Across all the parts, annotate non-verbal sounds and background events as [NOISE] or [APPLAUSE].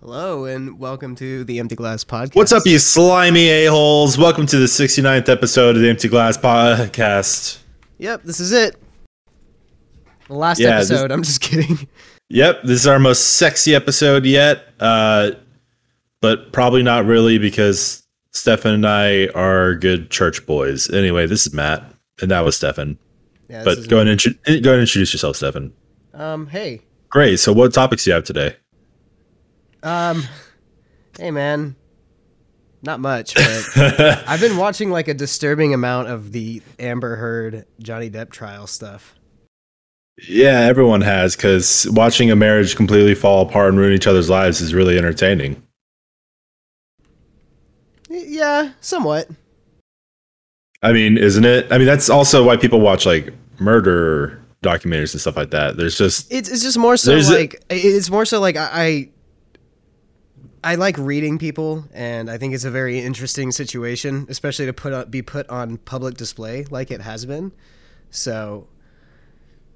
Hello and welcome to the Empty Glass Podcast. What's up, you slimy a-holes? Welcome to the 69th episode of the Empty Glass Podcast. Yep, this is it. The last Yeah, this- episode. I'm just kidding. Yep, this is our most sexy episode yet, uh, but probably not really because Stefan and I are good church boys. Anyway, this is Matt, and that was Stefan. Yeah, this But is- go ahead and intro- go ahead and introduce yourself, Stefan. um, hey, Great. So, what topics do you have today? Um, hey, man. Not much, but [LAUGHS] I've been watching like a disturbing amount of the Amber Heard Johnny Depp trial stuff. yeah, everyone has because watching a marriage completely fall apart and ruin each other's lives is really entertaining. Yeah, somewhat. I mean, isn't it? I mean, that's also why people watch like murder documentaries and stuff like that. There's just It's it's just more so There's a- like it's more so like I, I I like reading people, and I think it's a very interesting situation, especially to put on, be put on public display like it has been. So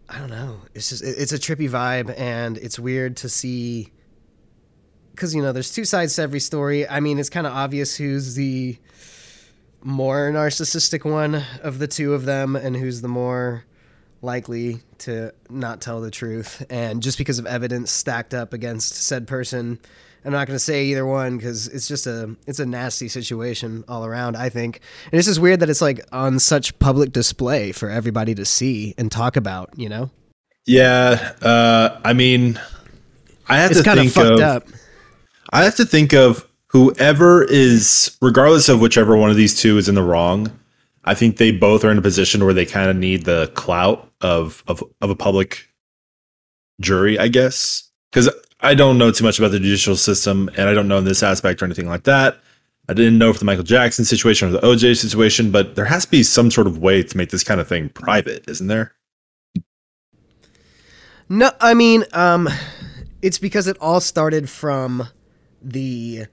I don't know. It's just it- it's a trippy vibe, and it's weird to see because you know there's two sides to every story. I mean, it's kind of obvious who's the more narcissistic one of the two of them, and who's the more likely to not tell the truth. And just because of evidence stacked up against said person, I'm not going to say either one because it's just a it's a nasty situation all around. I think, and it's just weird that it's like on such public display for everybody to see and talk about. You know, yeah. Uh, I mean, I have it's to kind of think fucked of. up. I have to think of whoever is, regardless of whichever one of these two is in the wrong. I think they both are in a position where they kind of need the clout of of of a public jury, I guess. Because I don't know too much about the judicial system, and I don't know in this aspect or anything like that. I didn't know for the Michael Jackson situation or the OJ situation, but there has to be some sort of way to make this kind of thing private, isn't there? No, I mean, um, it's because it all started from the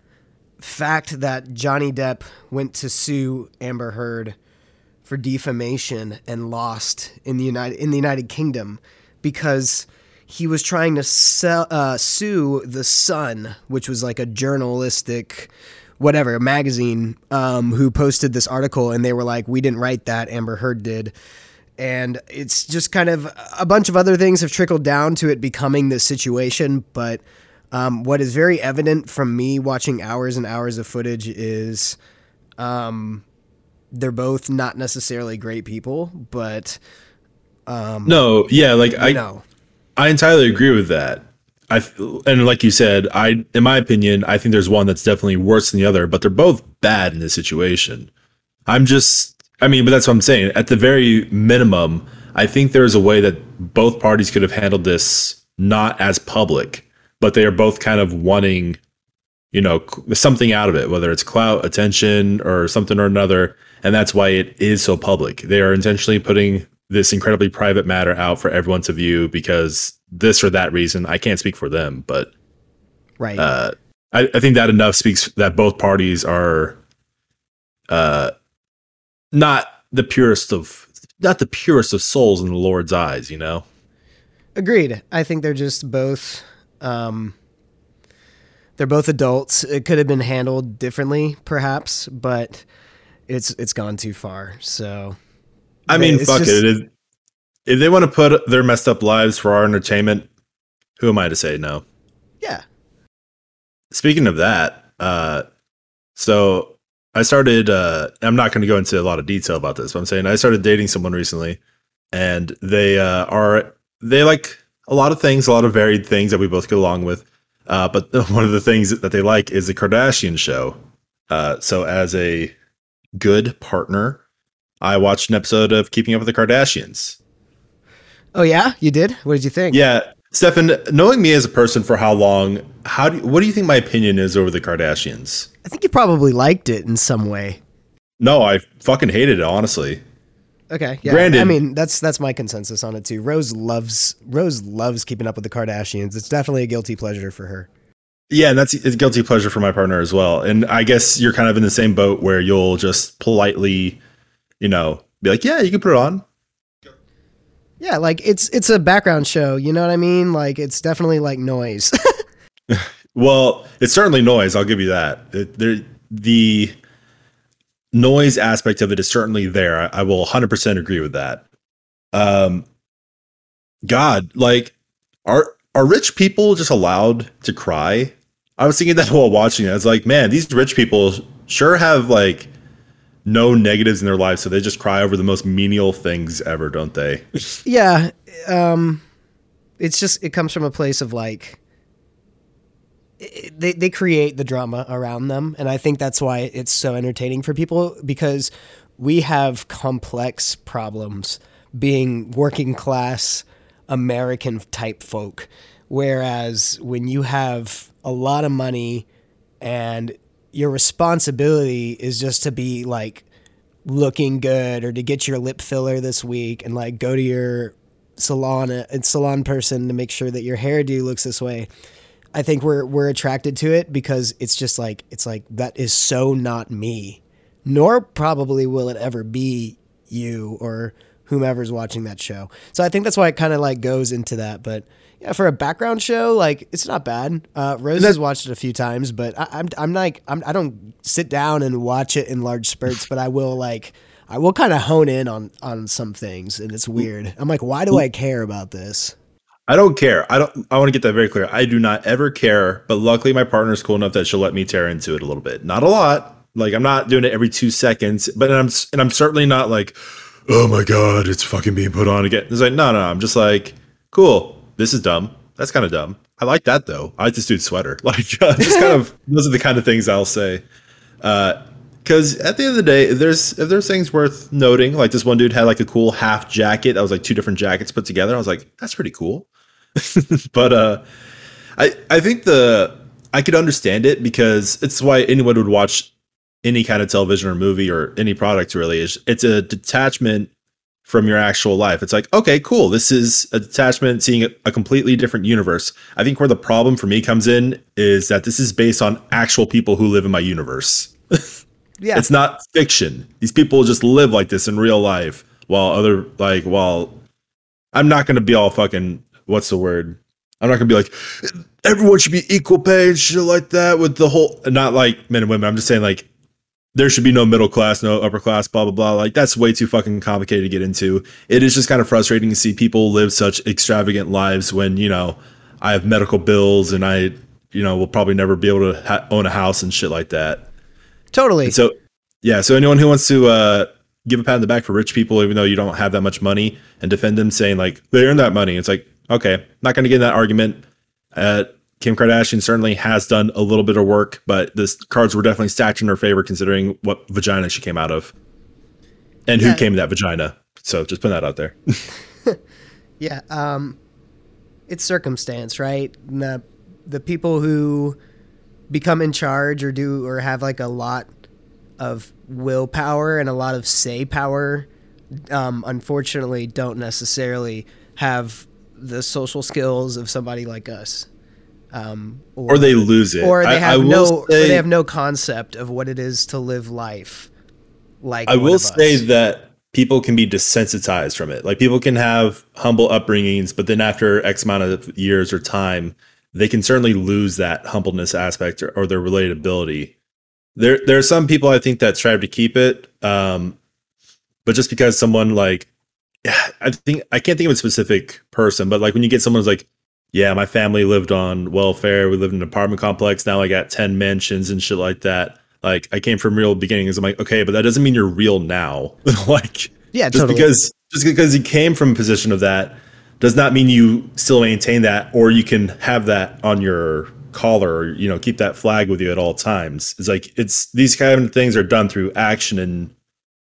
fact that Johnny Depp went to sue Amber Heard for defamation and lost in the United in the United Kingdom because he was trying to sell, uh, sue the Sun, which was like a journalistic whatever magazine um, who posted this article and they were like we didn't write that amber heard did and it's just kind of a bunch of other things have trickled down to it becoming this situation. But um, what is very evident from me watching hours and hours of footage is um, they're both not necessarily great people, but um, No, yeah, like I know, I entirely agree with that. I and like you said, I in my opinion, I think there's one that's definitely worse than the other, but they're both bad in this situation. I'm just I mean, but that's what I'm saying. At the very minimum, I think there's a way that both parties could have handled this not as public, but they are both kind of wanting you know something out of it whether it's clout attention or something or another and that's why it is so public they are intentionally putting this incredibly private matter out for everyone to view because this or that reason i can't speak for them but right? uh, I, I think that enough speaks that both parties are uh, not the purest of not the purest of souls in the lord's eyes you know Agreed. I think they're just both. Um, they're both adults. It could have been handled differently, perhaps, but it's it's gone too far. So I mean, It's fuck just- it. If, if they want to put their messed up lives for our entertainment, who am I to say no? yeah, Speaking of that, uh, so I started. Uh, I'm not going to go into a lot of detail about this, but I'm saying I started dating someone recently, and they uh, are they like a lot of things, a lot of varied things that we both get along with. Uh, but [LAUGHS] one of the things that they like is the Kardashian show. Uh, so as a good partner, I watched an episode of Keeping Up with the Kardashians. Oh yeah, you did. What did you think? Yeah, Stefan, knowing me as a person for how long, how do you, what do you think my opinion is over the Kardashians? I think you probably liked it in some way. No, I fucking hated it, honestly. Okay, yeah. Granted- I mean, that's that's my consensus on it too. Rose loves Rose loves keeping up with the Kardashians. It's definitely a guilty pleasure for her. Yeah, and that's a guilty pleasure for my partner as well. And I guess you're kind of in the same boat where you'll just politely, you know, be like, "Yeah, you can put it on." Yeah, like it's it's a background show. You know what I mean? Like it's definitely like noise. [LAUGHS] Well, it's certainly noise. I'll give you that. It, there, the noise aspect of it is certainly there. I, I will 100% agree with that. Um, God, like, are are rich people just allowed to cry? I was thinking that [LAUGHS] while watching it. I was like, man, these rich people sure have like no negatives in their lives, so they just cry over the most menial things ever, don't they? [LAUGHS] yeah, um, it's just it comes from a place of like they they create the drama around them, and I think that's why it's so entertaining for people because we have complex problems being working class American type folk, whereas when you have a lot of money and your responsibility is just to be like looking good or to get your lip filler this week and like go to your salon and uh, salon person to make sure that your hairdo looks this way. I think we're we're attracted to it because it's just like it's like that is so not me. Nor probably will it ever be you or whomever's watching that show. So I think that's why it kind of like goes into that. But yeah, for a background show, like it's not bad. Uh, Rose has watched it a few times, but I, I'm I'm like I'm, I don't sit down and watch it in large spurts, but I will like I will kind of hone in on on some things, and it's weird. I'm like, why do I care about this? I don't care. I don't. I want to get that very clear. I do not ever care. But luckily, my partner's cool enough that she'll let me tear into it a little bit. Not a lot. Like I'm not doing it every two seconds, but I'm and I'm certainly not like, oh my god, it's fucking being put on again. It's like no, no. I'm just like, cool. This is dumb. That's kind of dumb. I like that though. I like this dude's sweater. [LAUGHS] Like uh, just kind of [LAUGHS] those are the kind of things I'll say. Because uh, at the end of the day, if there's if there's things worth noting, like this one dude had like a cool half jacket that was like two different jackets put together. I was like, that's pretty cool. [LAUGHS] but uh, I I think the I could understand it because it's why anyone would watch any kind of television or movie or any product really is it's a detachment from your actual life. It's like, okay, cool. This is a detachment, seeing a, completely different universe. I think where the problem for me comes in is that this is based on actual people who live in my universe. [LAUGHS] yeah. It's not fiction. These people just live like this in real life while other, like, while I'm not going to be all fucking what's the word? I'm not gonna be like everyone should be equal pay and shit like that with the whole not like men and women. I'm just saying like there should be no middle class, no upper class, blah blah blah. Like that's way too fucking complicated to get into. It is just kind of frustrating to see people live such extravagant lives when you know I have medical bills and I you know will probably never be able to ha- own a house and shit like that. Totally. And so yeah, so anyone who wants to uh, give a pat on the back for rich people, even though you don't have that much money, and defend them saying like they earn that money, it's like Okay, not going to get in that argument. Uh, Kim Kardashian certainly has done a little bit of work, but the cards were definitely stacked in her favor considering what vagina she came out of and yeah. who came in that vagina. So just put that out there. [LAUGHS] yeah, um, it's circumstance, right? The the people who become in charge or do or have like a lot of willpower and a lot of say power, um, unfortunately, don't necessarily have the social skills of somebody like us. Um, or, or, they lose it, or they have I, I no, say, they have no concept of what it is to live life. Like I will say that people can be desensitized from it. Like people can have humble upbringings, but then after X amount of years or time, they can certainly lose that humbleness aspect or, or their relatability. There, there are some people I think that strive to keep it, um, but just because someone like [SIGHS] I think I can't think of a specific person, but like when you get someone who's like, yeah, my family lived on welfare. We lived in an apartment complex. Now I got 10 mansions and shit like that. Like I came from real beginnings. I'm like, okay, but that doesn't mean you're real now. [LAUGHS] like, yeah, just totally. because just because you came from a position of that does not mean you still maintain that or you can have that on your collar or you know keep that flag with you at all times. It's like it's these kind of things are done through action and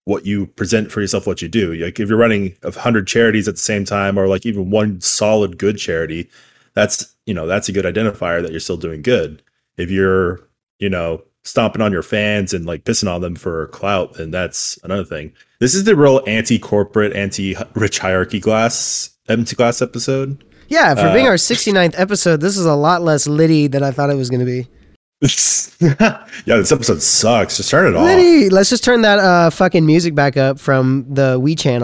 what you present for yourself, what you do. Like if you're running a hundred charities at the same time, or like even one solid good charity, that's you know that's a good identifier that you're still doing good. If you're you know stomping on your fans and like pissing on them for clout, then that's another thing. This is the real anti-corporate, anti-rich hierarchy glass empty glass episode. Yeah, for uh, being our 69th episode, this is a lot less litty than I thought it was going to be. [LAUGHS] yeah, this episode sucks. Just turn it off. let's just turn that uh, fucking music back up from the Wii channel.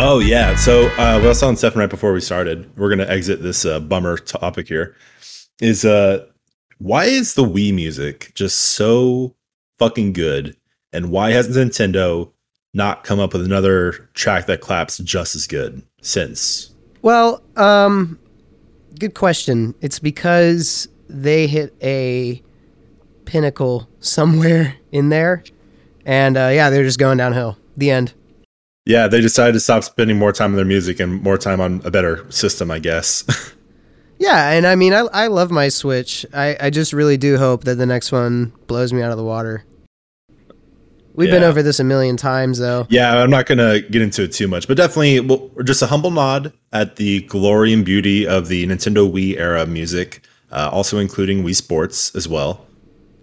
Oh yeah. So uh, what I Stefan right before we started, we're gonna exit this uh, bummer topic here. is uh why is the Wii music just so fucking good? And why hasn't Nintendo not come up with another track that claps just as good since? Well, um, good question. It's because they hit a pinnacle somewhere in there, and uh, yeah, they're just going downhill. The end. Yeah, they decided to stop spending more time on their music and more time on a better system, I guess. [LAUGHS] Yeah, and I mean, I, I love my Switch. I, I just really do hope that the next one blows me out of the water. We've been over this a million times, though. yeah, I'm not going to get into it too much, but definitely well, just a humble nod at the glory and beauty of the Nintendo Wii era music, uh, also including Wii Sports as well.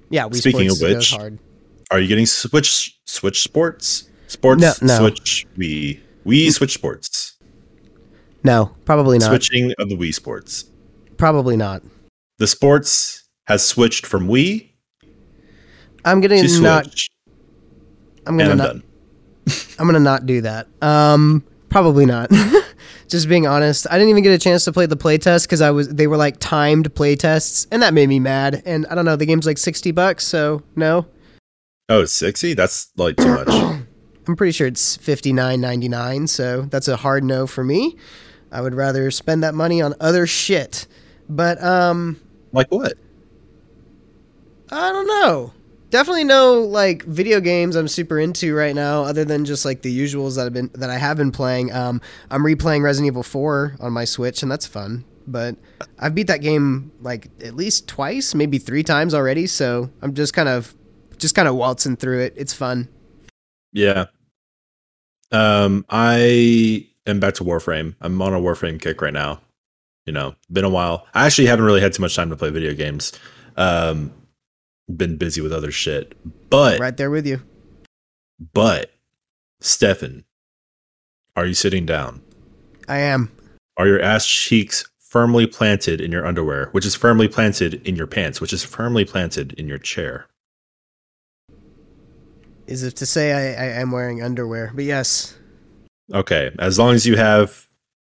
Yeah, we Speaking Sports of which, hard. Are you getting Switch Switch Sports? Sports No, no. Switch Wii Wii Switch Sports. No, probably not. Switching of the Wii Sports. Probably not. The Sports has switched from Wii I'm gonna to not. Switch, I'm gonna I'm not. done. [LAUGHS] I'm gonna not do that. Um, probably not. [LAUGHS] Just being honest, I didn't even get a chance to play the playtest because I was they were like timed playtests, and that made me mad. And I don't know, the game's like sixty bucks, so no. Oh, 60? That's like too much. [CLEARS THROAT] I'm pretty sure it's fifty nine ninety nine, so that's a hard no for me. I would rather spend that money on other shit. But um, like what? I don't know. Definitely no like video games I'm super into right now, other than just like the usuals that I've been that I have been playing. Um, I'm replaying Resident Evil 4 on my Switch, and that's fun. But I've beat that game like at least twice, maybe three times already. So I'm just kind of just kind of waltzing through it. It's fun. Yeah. Um, I am back to Warframe. I'm on a Warframe kick right now. You know, been a while. I actually haven't really had too much time to play video games. Um, been busy with other shit. But Right there with you. but Stefan, are you sitting down? I am. Are your ass cheeks firmly planted in your underwear, which is firmly planted in your pants, which is firmly planted in your chair? Is if to say I, I am wearing underwear, but yes, Okay, as long as you have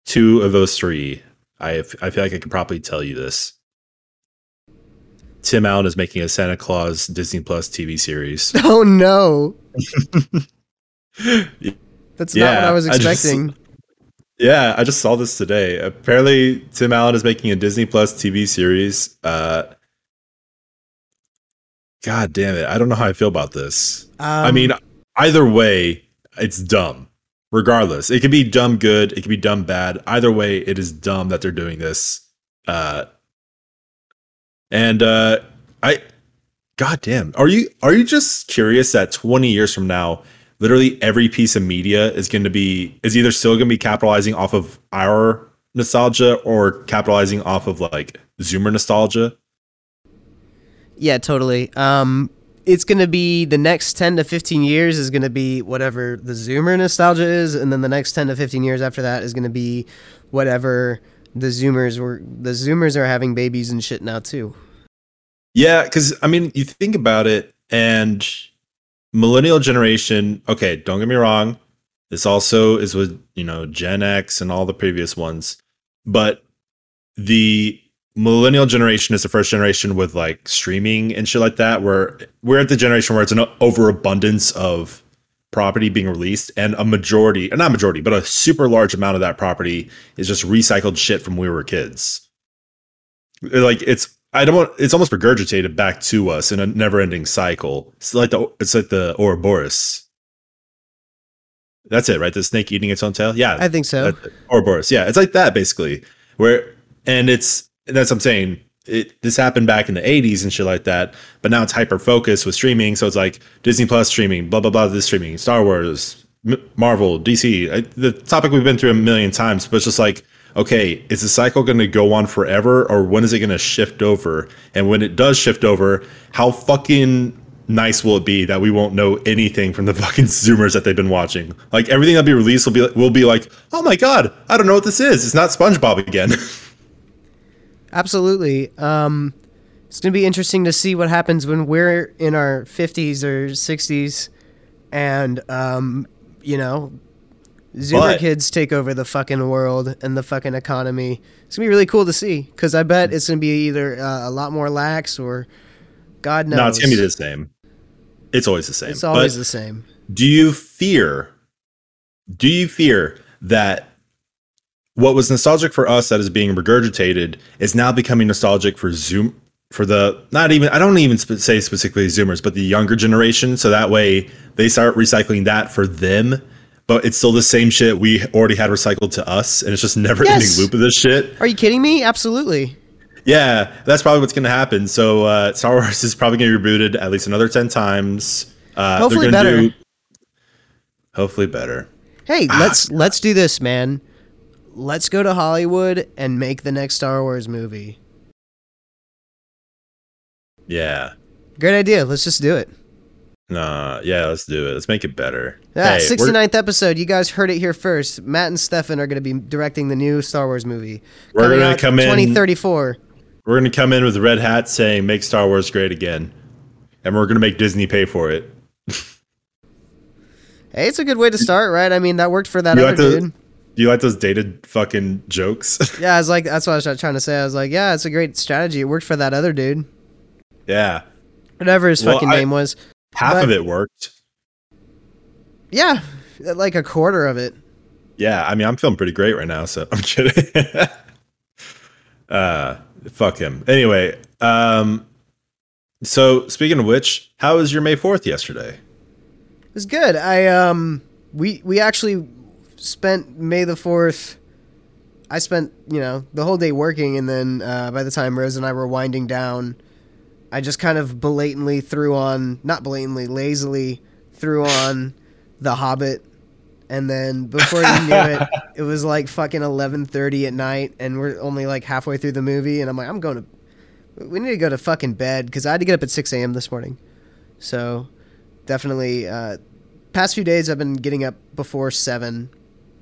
two of those three, I I feel like I can probably tell you this. Tim Allen is making a Santa Claus Disney Plus TV series. [LAUGHS] Oh no, [LAUGHS] that's not what I was just- expecting. yeah, I just saw this today. Apparently, Tim Allen is making a Disney Plus TV series. Uh, God damn it! I don't know how I feel about this. I Um, mean, either way, it's dumb. Regardless, it could be dumb good, it could be dumb bad. Either way, it is dumb that they're doing this. Uh, and uh, I, god damn, are you are you just curious that twenty years from now, literally every piece of media is going to be is either still going to be capitalizing off of our nostalgia or capitalizing off of like Zoomer nostalgia? Yeah, totally. Um, it's going to be the next 10 to 15 years is going to be whatever the Zoomer nostalgia is, and then the next 10 to 15 years after that is going to be whatever the Zoomers were. The Zoomers are having babies and shit now too. Yeah, because I mean, you think about it, and millennial generation. Okay, don't get me wrong. This also is with you know Gen X and all the previous ones, but the millennial generation is the first generation with like streaming and shit like that. Where we're at the generation where it's an overabundance of property being released, and a majority, not majority, but a super large amount of that property is just recycled shit from when we were kids. Like it's I don't want it's almost regurgitated back to us in a never ending cycle. It's like the it's like the Ouroboros. That's it, right? The snake eating its own tail? Yeah. I think so. Ouroboros. Yeah, it's like that basically. Where and it's that's what I'm saying. It this happened back in the 80s and shit like that, but now it's hyper focused with streaming. So it's like Disney Plus streaming, blah blah blah. This streaming, Star Wars, M- Marvel, DC. I, the topic we've been through a million times, but it's just like, okay, is the cycle going to go on forever, or when is it going to shift over? And when it does shift over, how fucking nice will it be that we won't know anything from the [LAUGHS] fucking Zoomers that they've been watching? Like everything that'll be released will be will be like, oh my god, I don't know what this is. It's not SpongeBob again. [LAUGHS] Absolutely. Um, it's going to be interesting to see what happens when we're in our 50s or 60s and, um, you know, Zoomer But- kids take over the fucking world and the fucking economy. It's gonna be really cool to see because I bet it's gonna be either uh, a lot more lax or God knows. No, it's gonna be the same. It's always the same. It's always But the same. do you fear? Do you fear that what was nostalgic for us that is being regurgitated is now becoming nostalgic for Zoom for the not even I don't even sp- say specifically Zoomers, but the younger generation. So that way they start recycling that for them. But it's still the same shit we already had recycled to us, and it's just never ending loop of this shit. Are you kidding me? Absolutely. Yeah, that's probably what's going to happen. So uh, Star Wars [LAUGHS] is probably going to be rebooted at least another ten times. Uh, Hopefully better. Do, hopefully better. Hey, Ah. let's let's do this, man. Let's go to Hollywood and make the next Star Wars movie. Yeah. Great idea. Let's just do it. Nah. Yeah. Let's do it. Let's make it better. Yeah, Hey, 69th episode. You guys heard it here first. Matt and Stefan are going to be directing the new Star Wars movie. We're gonna out come in- 2034. We're, we're going to come in with red hats saying "Make Star Wars great again," and we're going to make Disney pay for it. [LAUGHS] Hey, it's a good way to start, right? I mean, that worked for that You other dude. Do you like those dated fucking jokes? [LAUGHS] Yeah, I was like, that's what I was trying to say. I was like, yeah, it's a great strategy. It worked for that other dude, yeah. whatever his Well, fucking I- name was. Half But- of it worked. Yeah, like a quarter of it. Yeah, I mean, I'm feeling pretty great right now, so [LAUGHS] I'm kidding. [LAUGHS] uh, fuck him. Anyway, um, so speaking of which, how was your May 4th yesterday? It was good. I um, we we actually spent May the fourth. I spent you know the whole day working, and then uh, by the time Rose and I were winding down, I just kind of blatantly threw on, not blatantly, lazily threw on The Hobbit, and then before you knew it, [LAUGHS] it was like fucking eleven thirty at night, and we're only like halfway through the movie, and I'm like, I'm going to, we need to go to fucking bed because I had to get up at six a.m. this morning, so definitely. Uh, past few days, I've been getting up before seven.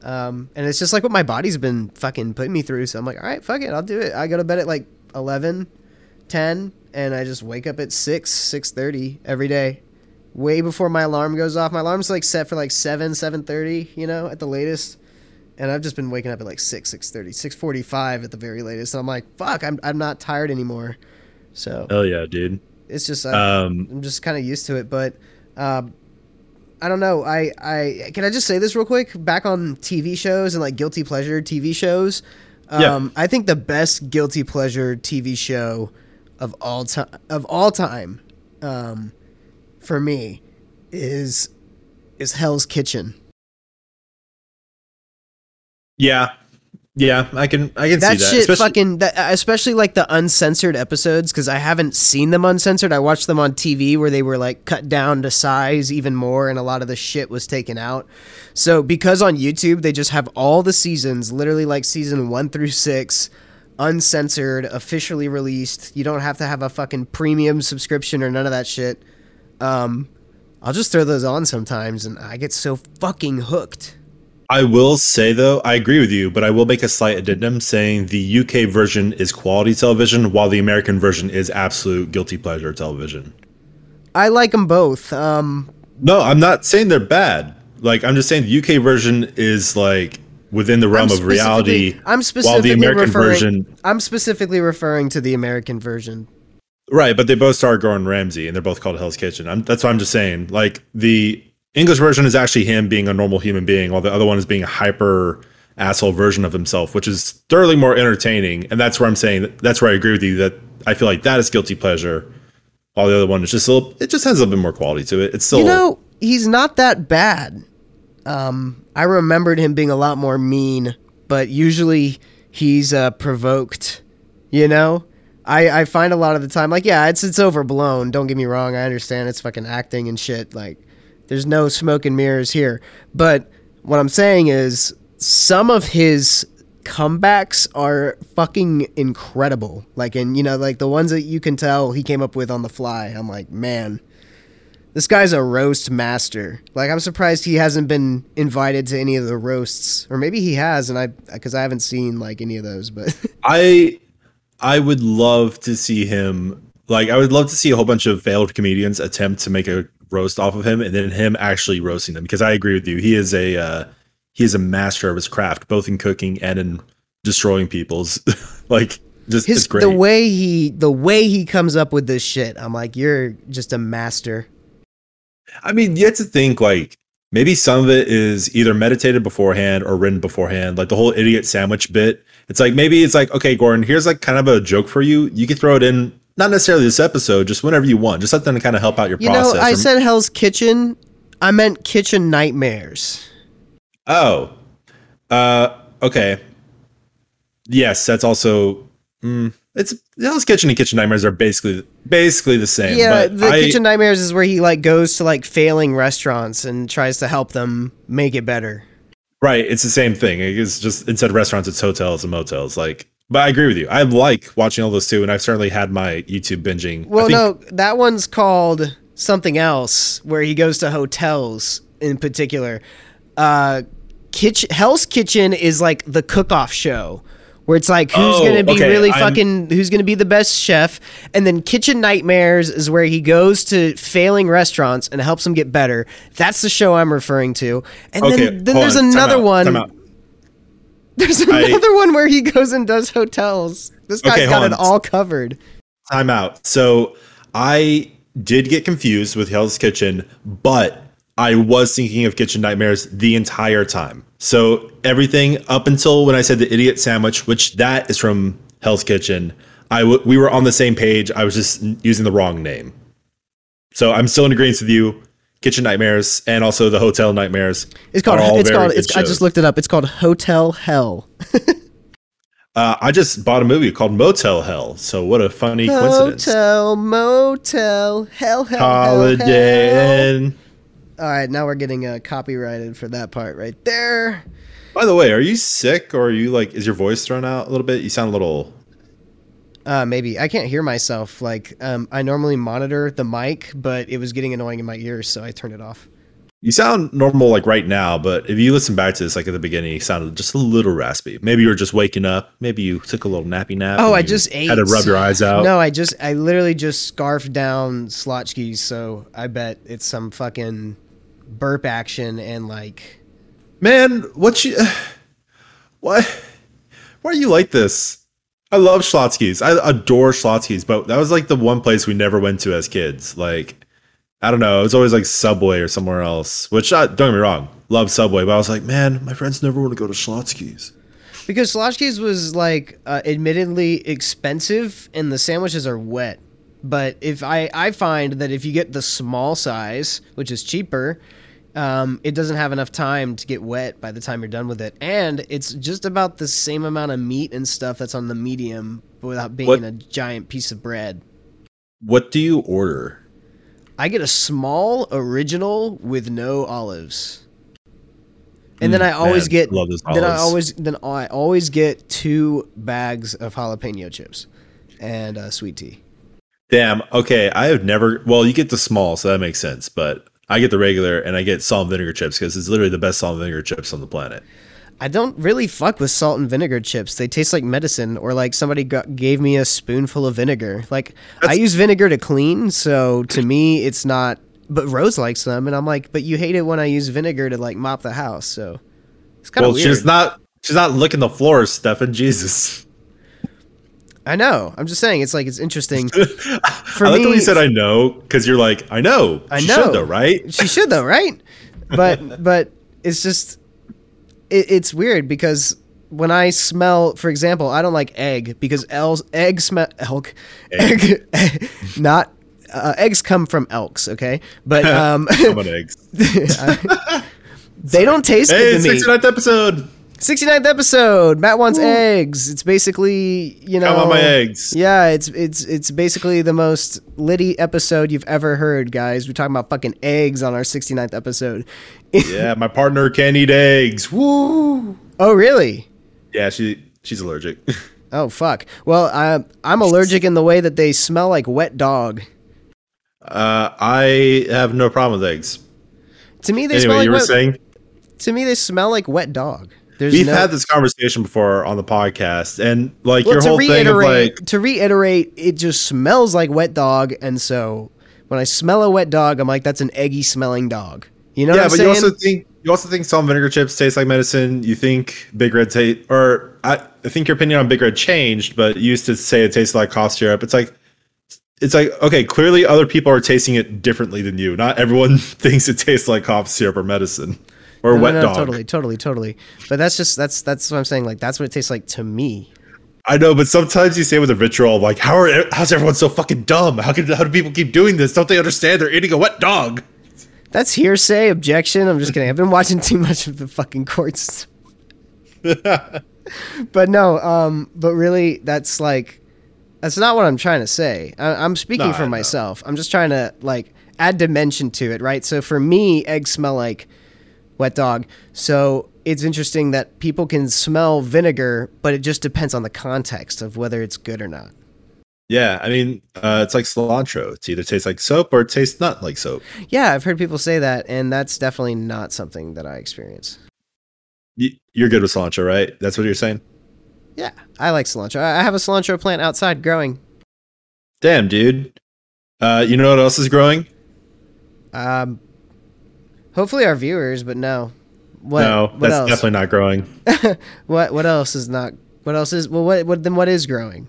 Um, and it's just like what my body's been fucking putting me through. So I'm like, all right, fuck it, I'll do it. I go to bed at like 11, 10, and I just wake up at 6, 6.30 every day. Way before my alarm goes off. My alarm's like set for like 7, 7.30, you know, at the latest. And I've just been waking up at like 6, 6.30, 6.45 at the very latest. And I'm like, fuck, I'm, I'm not tired anymore. So Hell yeah, dude. it's just, uh, Um, I'm just kind of used to it. But um, I don't know. I, I can I just say this real quick? Back on TV shows and like guilty pleasure TV shows. Um, Yeah. I think the best guilty pleasure TV show of all time of all time, um, for me, is is Hell's Kitchen. yeah, yeah, I can, I can That see that. shit Especially- fucking that, especially like the uncensored episodes because I haven't seen them uncensored. I watched them on TV where they were like cut down to size even more and a lot of the shit was taken out. So because on YouTube they just have all the seasons, literally like season 1 through 6 uncensored, officially released. You don't have to have a fucking premium subscription or none of that shit. Um I'll just throw those on sometimes and I get so fucking hooked. I will say though, I agree with you, but I will make a slight addendum saying the UK version is quality television, while the American version is absolute guilty pleasure television. I like them both. Um No, I'm not saying they're bad. Like I'm just saying the UK version is like within the realm of reality, I'm while specifically the American version, I'm specifically referring to the American version. right? But they both star Gordon Ramsay, and they're both called Hell's Kitchen. I'm, that's what I'm just saying. Like the English version is actually him being a normal human being, while the other one is being a hyper asshole version of himself, which is thoroughly more entertaining. And that's where I'm saying that's where I agree with you that I feel like that is guilty pleasure. While the other one is just a little, it just has a little bit more quality to it. It's still, You know, he's not that bad. Um, I remembered him being a lot more mean, but usually he's uh, provoked. You know, I I find a lot of the time, like, yeah, it's it's overblown. Don't get me wrong. I understand it's fucking acting and shit. Like, there's no smoke and mirrors here. But what I'm saying is, some of his comebacks are fucking incredible. Like, and you know, like the ones that you can tell he came up with on the fly. I'm like, man this guy's a roast master. Like I'm surprised he hasn't been invited to any of the roasts, or maybe he has, and I because I haven't seen like any of those. But [LAUGHS] I I would love to see him like I would love to see a whole bunch of failed comedians attempt to make a roast off of him and then him actually roasting them because I agree with you. He is a uh he is a master of his craft, both in cooking and in destroying people's. [LAUGHS] like just His the way he the way he comes up with this shit. I'm like, you're just a master. I mean, you have to think like maybe some of it is either meditated beforehand or written beforehand. Like the whole idiot sandwich bit. It's like maybe it's like, okay, Gordon, here's like kind of a joke for you. You can throw it in, not necessarily this episode, just whenever you want. Just something to kind of help out your You process. know, I Or- said Hell's Kitchen. I meant Kitchen Nightmares. Oh, uh, okay. Yes, that's also. Mm, it's Hell's Kitchen and Kitchen Nightmares are basically basically the same. Yeah, but the I- Kitchen Nightmares is where he like goes to like failing restaurants and tries to help them make it better. Right, it's the same thing. It's just instead of restaurants, it's hotels and motels. Like, but I agree with you. I like watching all those too, and I've certainly had my YouTube binging. Well, think- no, that one's called something else where he goes to hotels in particular. Uh, Kitchen Hell's Kitchen is like the cook-off show where it's like who's Oh, gonna be okay, really I'm- fucking who's gonna be the best chef, and then Kitchen Nightmares is where he goes to failing restaurants and helps them get better. That's the show I'm referring to. And Okay, then, then there's on, another one. [LAUGHS] There's another one where he goes and does hotels. This guy's Okay, got it all covered. Time out. So I did get confused with Hell's Kitchen, but I was thinking of Kitchen Nightmares the entire time. So everything up until when I said the idiot sandwich, which that is from Hell's Kitchen, I w- we were on the same page. I was just using the wrong name. So I'm still in agreement with you. Kitchen Nightmares and also the Hotel Nightmares. It's called. It's called. It's, I just looked it up. It's called Hotel Hell. [LAUGHS] Uh, I just bought a movie called Motel Hell. So what a funny coincidence. Hotel, motel, hell, hell, hell, hell. Holiday Inn. All right, now we're getting uh, copyrighted for that part right there. By the way, are you sick or are you like is your voice thrown out a little bit? You sound a little Uh, maybe I can't hear myself. Like, um, I normally monitor the mic, but it was getting annoying in my ears, so I turned it off. you sound normal like right now, but if you listen back to this like at the beginning, you sounded just a little raspy. Maybe you were just waking up, maybe you took a little nappy nap. Oh, I just ate. had to rub your eyes out. No, I just, I literally just scarfed down Schlotzsky's, so I bet it's some fucking burp action and like. Man, what you [SIGHS] what why are you like this? I love Schlotzsky's. I adore Schlotzsky's, but that was like the one place we never went to as kids. Like, I don't know. It was always like Subway or somewhere else. Which uh, don't get me wrong, love Subway, but I was like, man, my friends never want to go to Schlotzsky's. Because Schlotzsky's was like uh, admittedly expensive and the sandwiches are wet. But if I, I find that if you get the small size, which is cheaper, um, it doesn't have enough time to get wet by the time you're done with it. And it's just about the same amount of meat and stuff that's on the medium without being What- a giant piece of bread. What do you order? I get a small original with no olives. And then Mm, I always man, get love those then I always then I always get two bags of jalapeno chips and uh, sweet tea. Damn. Okay, I have never. Well, you get the small, so that makes sense. But I get the regular, and I get salt and vinegar chips because it's literally the best salt and vinegar chips on the planet. I don't really fuck with salt and vinegar chips. They taste like medicine, or like somebody got, gave me a spoonful of vinegar. Like I use vinegar to clean, so to me it's not. But Rose likes them, and I'm like, but you hate it when I use vinegar to like mop the house. So it's kind of Well, weird. she's not. She's not licking the floor, Stefan. Jesus. I know. I'm just saying. It's like it's interesting. [LAUGHS] For I like the way me- you said I know because you're like I know. I She know. should though, right? She should though, right? But [LAUGHS] but it's just it, it's weird because when I smell, for example, I don't like egg because els, egg smell elk egg, [LAUGHS] not uh, eggs come from elks, okay? But um, Come on, eggs. they don't taste Hey, good to me. 69th episode. 69th episode. Matt wants eggs. It's basically you know. Come on, my eggs. Yeah, it's it's it's basically the most litty episode you've ever heard, guys. We're talking about fucking eggs on our 69th episode. [LAUGHS] Yeah, my partner can eat eggs. Woo. oh, really? Yeah, she she's allergic. [LAUGHS] Oh, fuck. Well, I, I'm allergic in the way that they smell like wet dog. Uh, I have no problem with eggs. To me, they smell Anyway, like you were wet, saying To me, they smell like wet dog. There's we've no, had this conversation before on the podcast, and like well, your whole thing of like to reiterate, it just smells like wet dog, and so when I smell a wet dog, I'm like, that's an eggy smelling dog. You know yeah, what I'm but saying? you also think you also think salt and vinegar chips taste like medicine. You think Big Red taste, or I, I think your opinion on Big Red changed, but you used to say it tastes like cough syrup. It's like, it's like okay, clearly other people are tasting it differently than you. Not everyone [LAUGHS] thinks it tastes like cough syrup or medicine or No, wet no, no, dog. Totally, totally, totally. But that's just that's that's what I'm saying. Like that's what it tastes like to me. I know, but sometimes you say with a vitriol, like, how are how's everyone so fucking dumb? How can how do people keep doing this? Don't they understand they're eating a wet dog? That's hearsay, objection. I'm just kidding. I've been watching too much of the fucking courts. [LAUGHS] but no, um, but really, that's like, that's not what I'm trying to say. I, I'm speaking for myself. I'm just trying to like add dimension to it, right? So for me, eggs smell like wet dog. So it's interesting that people can smell vinegar, but it just depends on the context of whether it's good or not. Yeah, I mean, uh, it's like cilantro. It either tastes like soap or it tastes not like soap. Yeah, I've heard people say that, and that's definitely not something that I experience. You're good with cilantro, right? That's what you're saying. Yeah, I like cilantro. I I have a cilantro plant outside growing. Damn, dude. Uh, you know what else is growing? Um, hopefully our viewers, but no. What? no, what that's else? definitely not growing. [LAUGHS] What? What else is not? What else is? Well, what? What? Then what is growing?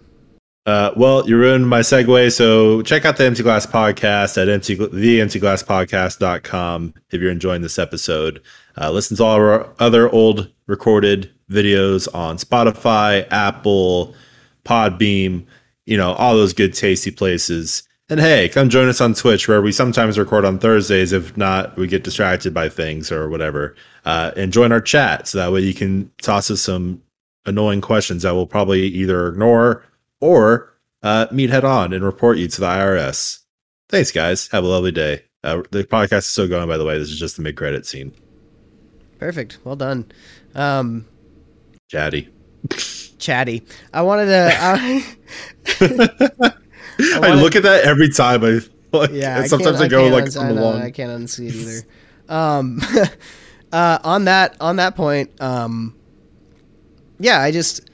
Uh, well, you ruined my segue. So check out the Empty Glass podcast at empty, theemptyglasspodcast.com if you're enjoying this episode. Uh, listen to all our other old recorded videos on Spotify, Apple, Podbean, you know, all those good, tasty places. And hey, come join us on Twitch where we sometimes record on Thursdays. If not, we get distracted by things or whatever. Uh, and join our chat so that way you can toss us some annoying questions that we'll probably either ignore or uh, meet head on and report you to the IRS. Thanks, guys. Have a lovely day. Uh, the podcast is still going, by the way. This is just the mid credit scene. Perfect. Well done. Um, Chatty. chatty. I wanted to. [LAUGHS] I, [LAUGHS] I, wanna- look at that every time. I like, yeah. I sometimes I, go like uns- I know. I can't unsee it either. Um, [LAUGHS] uh, on that on that point, um, yeah, I just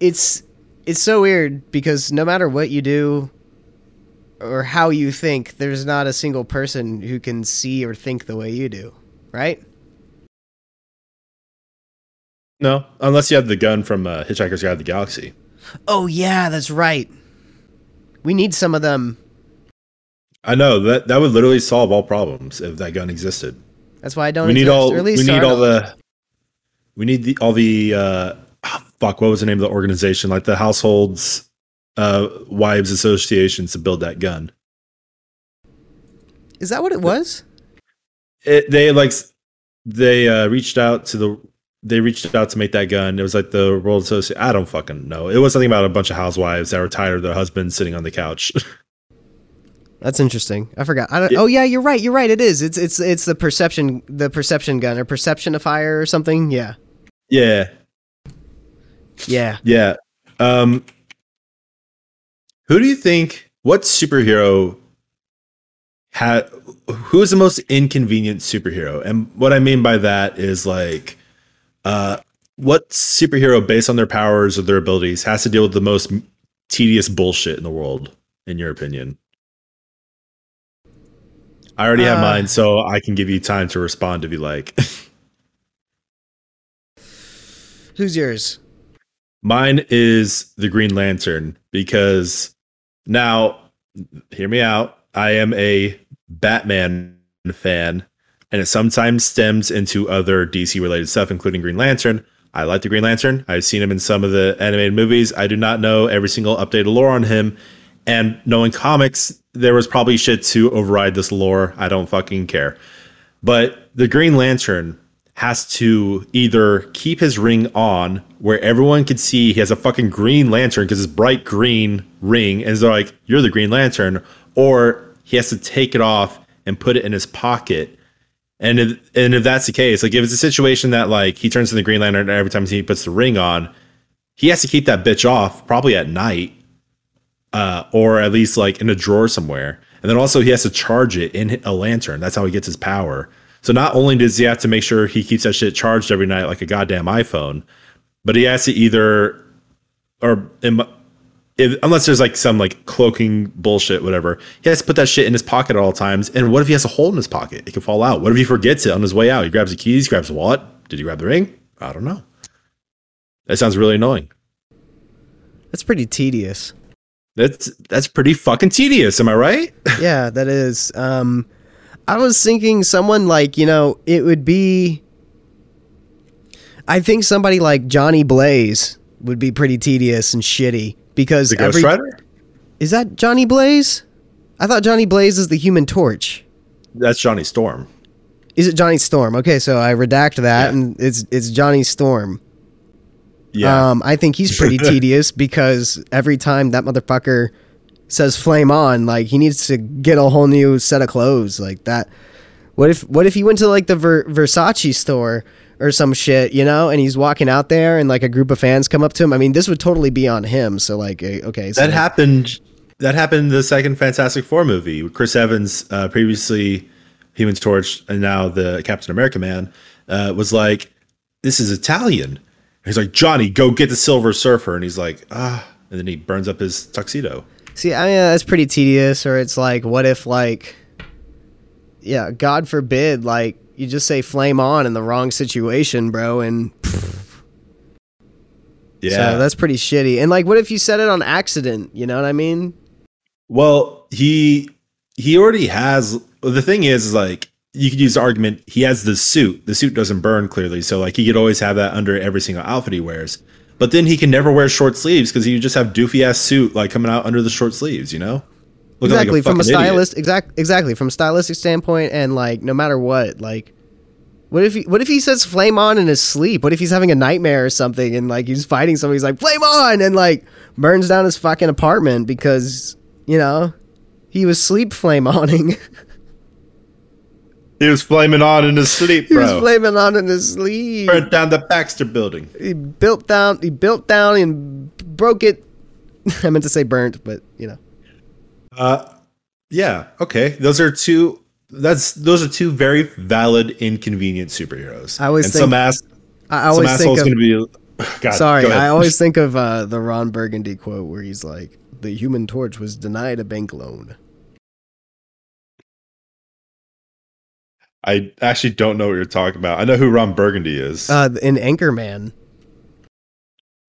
it's it's so weird because no matter what you do or how you think, there's not a single person who can see or think the way you do, right? No, unless you have the gun from uh, Hitchhiker's Guide to the Galaxy. Oh yeah, that's right. We need some of them. I know that that would literally solve all problems if that gun existed. That's why I don't. we need all we need our all the we need the all the uh ah, fuck what was the name of the organization like the households uh wives associations to build that gun Is that what it was? it, they like they uh reached out to the they reached out to make that gun it was like the world association i don't fucking know it was something about a bunch of housewives that were tired of their husbands sitting on the couch [LAUGHS] That's interesting. I forgot. I don't, Yeah. Oh yeah, you're right. You're right. It is. It's it's it's the perception the perception gun or perception of fire or something. Yeah. yeah Yeah. Yeah. Um who do you think what superhero had who is the most inconvenient superhero? And what I mean by that is like uh what superhero based on their powers or their abilities has to deal with the most tedious bullshit in the world in your opinion? I already have Uh, mine so I can give you time to respond if you like. [LAUGHS] Who's yours? Mine is the Green Lantern because now, hear me out. I am a Batman fan, and it sometimes stems into other DC related stuff, including Green Lantern. I like the Green Lantern. I've seen him in some of the animated movies. I do not know every single updated lore on him. And knowing comics, there was probably shit to override this lore. I don't fucking care. But the Green Lantern has to either keep his ring on where everyone can see he has a fucking green lantern because it's bright green ring and they're like you're the green lantern or he has to take it off and put it in his pocket and if and if that's the case like if it's a situation that like he turns to the green lantern every time he puts the ring on he has to keep that bitch off probably at night uh, or at least like in a drawer somewhere. And then also he has to charge it in a lantern. That's how he gets his power. So not only does he have to make sure he keeps that shit charged every night like a goddamn iPhone, but he has to either or in if, unless there's like some like cloaking bullshit, whatever. He has to put that shit in his pocket at all times. And what if he has a hole in his pocket? It could fall out. What if he forgets it on his way out? He grabs the keys, grabs the wallet. Did he grab the ring? I don't know. That sounds really annoying. That's pretty tedious. That's that's pretty fucking tedious. Am I right? [LAUGHS] yeah, that is. Um, I was thinking someone like you know it would be. I think somebody like Johnny Blaze would be pretty tedious and shitty because The Ghost Rider? is that Johnny Blaze. I thought Johnny Blaze is the Human Torch. That's Johnny Storm. Is it Johnny Storm? Okay, so I redact that, Yeah. and it's it's Johnny Storm. Yeah. Um, I think he's pretty [LAUGHS] tedious because every time that motherfucker says "flame on," like he needs to get a whole new set of clothes like that. What if what if he went to like the Ver- Versace store or some shit, you know, and he's walking out there and like a group of fans come up to him? I mean, this would totally be on him. So like, eh, okay, so that happened. That happened the second Fantastic Four movie. Chris Evans, uh, previously Human Torch, and now the Captain America man, uh, was like, "This is Italian." And he's like, "Johnny, go get the Silver Surfer," and he's like, "Ah," and then he burns up his tuxedo. See, I mean, that's pretty tedious. Or it's like, what if, like, yeah, God forbid, like, you just say flame on in the wrong situation, bro. And Yeah, so that's pretty shitty. And, like, what if you said it on accident? You know what I mean? Well, he he already has. The thing is, like you could use the argument. He has the suit. The suit doesn't burn clearly, so like he could always have that under every single outfit he wears. But then he can never wear short sleeves because he just have doofy ass suit like coming out under the short sleeves. You know, Looking like exactly. from a idiot. stylist, exact, exactly. From a stylistic standpoint, and, like, no matter what, like, what if he, what if he says flame on in his sleep? What if he's having a nightmare or something and like he's fighting somebody? He's like flame on and like burns down his fucking apartment because you know he was sleep flame awning. [LAUGHS] He was flaming on in his sleep, he was flaming on in his sleep. Burnt down the Baxter Building. He built down. He built down and broke it. [LAUGHS] I meant to say burnt, but you know. Uh, yeah. Okay, those are two. That's those are two very valid, inconvenient superheroes. I always and think- some ass. I Some always think of. to be. [SIGHS] God, sorry. I always [LAUGHS] think of uh, the Ron Burgundy quote where he's like, "The Human Torch was denied a bank loan." I actually don't know what you're talking about. I know who Ron Burgundy is. Uh, in Anchorman,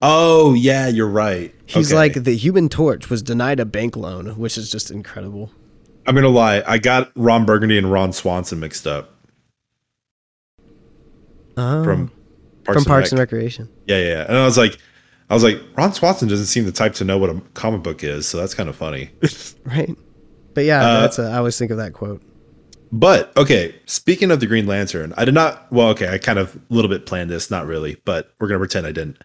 oh yeah, you're right. he's Okay. like, "The Human Torch was denied a bank loan," which is just incredible. I'm gonna lie. I got Ron Burgundy and Ron Swanson mixed up Oh, from Parks from and Parks and Recreation. Yeah, yeah. And I was like, I was like, Ron Swanson doesn't seem the type to know what a comic book is, so that's kind of funny. [LAUGHS] right? But yeah, Uh, that's a, I always think of that quote. But okay, speaking of the Green Lantern, I did not. Well, okay, I kind of a little bit planned this, not really, but we're gonna pretend I didn't.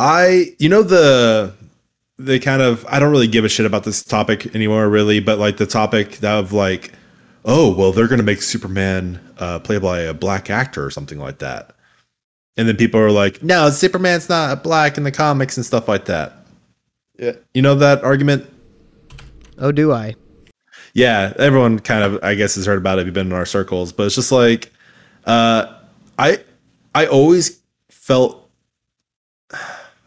I, you know, the the kind of I don't really give a shit about this topic anymore, really, but like the topic of like, oh, well, they're gonna make Superman uh, played by a black actor or something like that, and then people are like, no, Superman's not black in the comics and stuff like that. Yeah, you know that argument. Oh, do I? yeah, everyone kind of I guess has heard about it if you've been in our circles, but it's just like uh I I always felt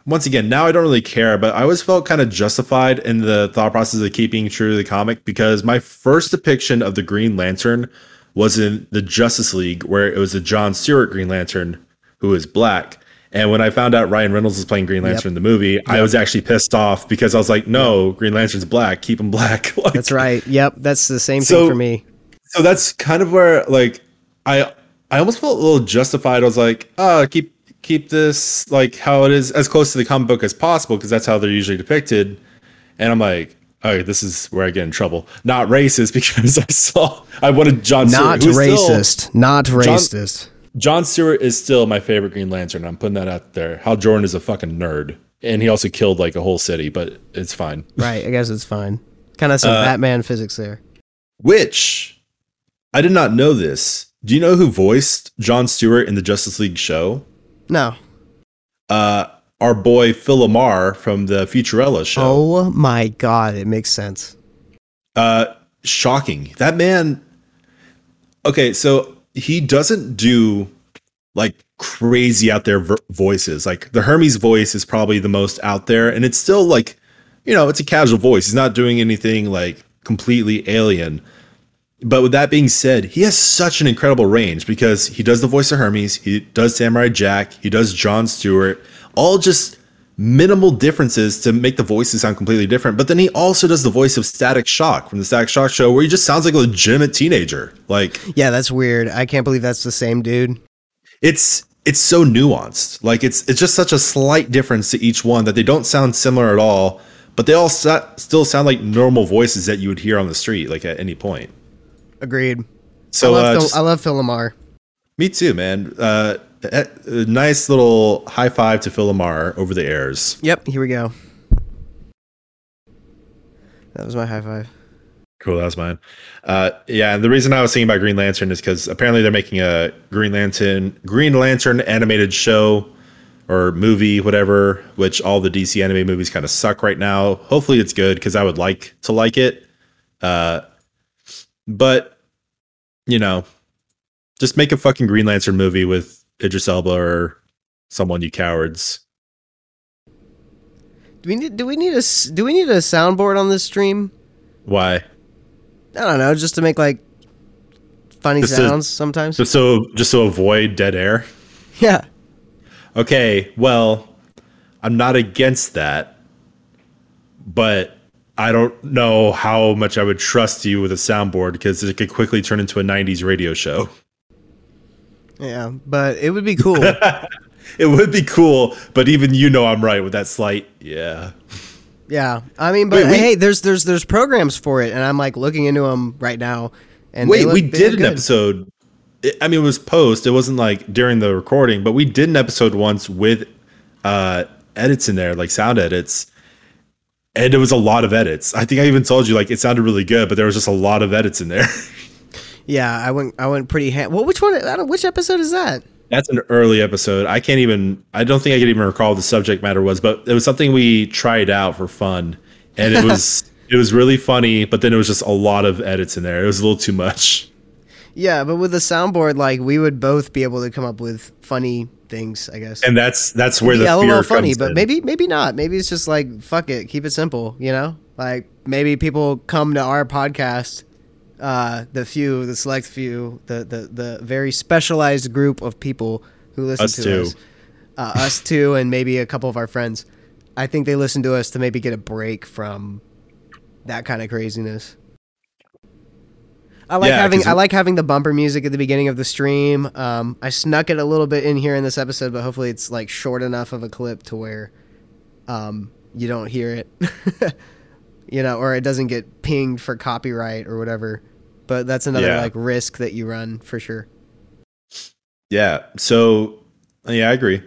once again, now I don't really care, but I always felt kind of justified in the thought process of keeping true to the comic because my first depiction of the Green Lantern was in the Justice League where it was a John Stewart Green Lantern who is black. And when I found out Ryan Reynolds was playing Green Lantern in the movie, I was actually pissed off because I was like, no, Green Lantern's black, keep him black. [LAUGHS] Like, That's right. Yep, that's the same So- thing for me. so that's kind of where like I I almost felt a little justified. I was like, oh, keep keep this like how it is as close to the comic book as possible because that's how they're usually depicted. And I'm like, oh, this is where I get in trouble. Not racist [LAUGHS] because I saw I wanted John Not Stewart, is still- racist. Not racist. John Stewart is still my favorite Green Lantern. I'm putting that out there. Hal Jordan is a fucking nerd, and he also killed like a whole city, but it's fine. [LAUGHS] Right. I guess it's fine. Kind of some Uh, Batman physics there. Which I did not know this. Do you know who voiced John Stewart in the Justice League show? No. uh, our boy Phil LaMarr from the Futurama show. Oh my god, it makes sense. Uh, shocking. That man. Okay, so he doesn't do like crazy out there voices. Like the Hermes voice is probably the most out there, and it's still like you know, it's a casual voice. He's not doing anything like completely alien. But with that being said, he has such an incredible range because he does the voice of Hermes, he does Samurai Jack, he does John Stewart, all just minimal differences to make the voices sound completely different. But then he also does the voice of Static Shock from the Static Shock show, where he just sounds like a legitimate teenager. Like, Yeah, that's weird. I can't believe that's the same dude. it's it's so nuanced. Like, it's it's just such a slight difference to each one that they don't sound similar at all. But they all sa- still sound like normal voices that you would hear on the street, like at any point. Agreed. So I love uh, Phil, just- I love Phil LaMarr. Me too, man. Uh, a, a nice little high five to Phil LaMarr over the airs. Yep, here we go. That was my high five. Cool, that was mine. Uh, yeah, and the reason I was thinking about Green Lantern is because apparently they're making a Green Lantern Green Lantern animated show or movie, whatever. Which all the DC anime movies kind of suck right now. Hopefully, it's good because I would like to like it. Uh, but you know, just make a fucking Green Lantern movie with Idris Elba or someone, you cowards. Do we need do we need a do we need a soundboard on this stream? Why? I don't know, just to make like funny Just to- sounds sometimes. Just so just to avoid dead air. yeah. Okay, well, I'm not against that, but I don't know how much I would trust you with a soundboard because it could quickly turn into a 90s radio show. Yeah, but it would be cool. [LAUGHS] It would be cool, but even you know I'm right with that slight, yeah. yeah. I mean, but Wait, we- hey, there's there's there's programs for it and I'm like looking into them right now and Wait, look- we did an good. episode. I mean, it was post. It wasn't like during the recording, but we did an episode once with uh edits in there, like sound edits. And it was a lot of edits. I think I even told you like it sounded really good, but there was just a lot of edits in there. [LAUGHS] Yeah, I went I went pretty Well, which one I don't, which episode is that? That's an early episode. I can't even. I don't think I can even recall what the subject matter was, but it was something we tried out for fun, and it was [LAUGHS] it was really funny. But then it was just a lot of edits in there. It was a little too much. Yeah, but with the soundboard like we would both be able to come up with funny things, I guess. And that's that's where the yeah, fear LOL funny, comes but in. maybe maybe not. Maybe it's just like fuck it, keep it simple, you know? Like maybe people come to our podcast, uh, the few, the select few, the the the very specialized group of people who listen Us to two. us, uh, us two, and maybe a couple of our friends. I think they listen to us to maybe get a break from that kind of craziness. I like Yeah, having I like having the bumper music at the beginning of the stream. Um, I snuck it a little bit in here in this episode, but hopefully it's like short enough of a clip to where um, you don't hear it, [LAUGHS] you know, or it doesn't get pinged for copyright or whatever. But that's another Yeah. like risk that you run for sure. Yeah. So yeah, I agree.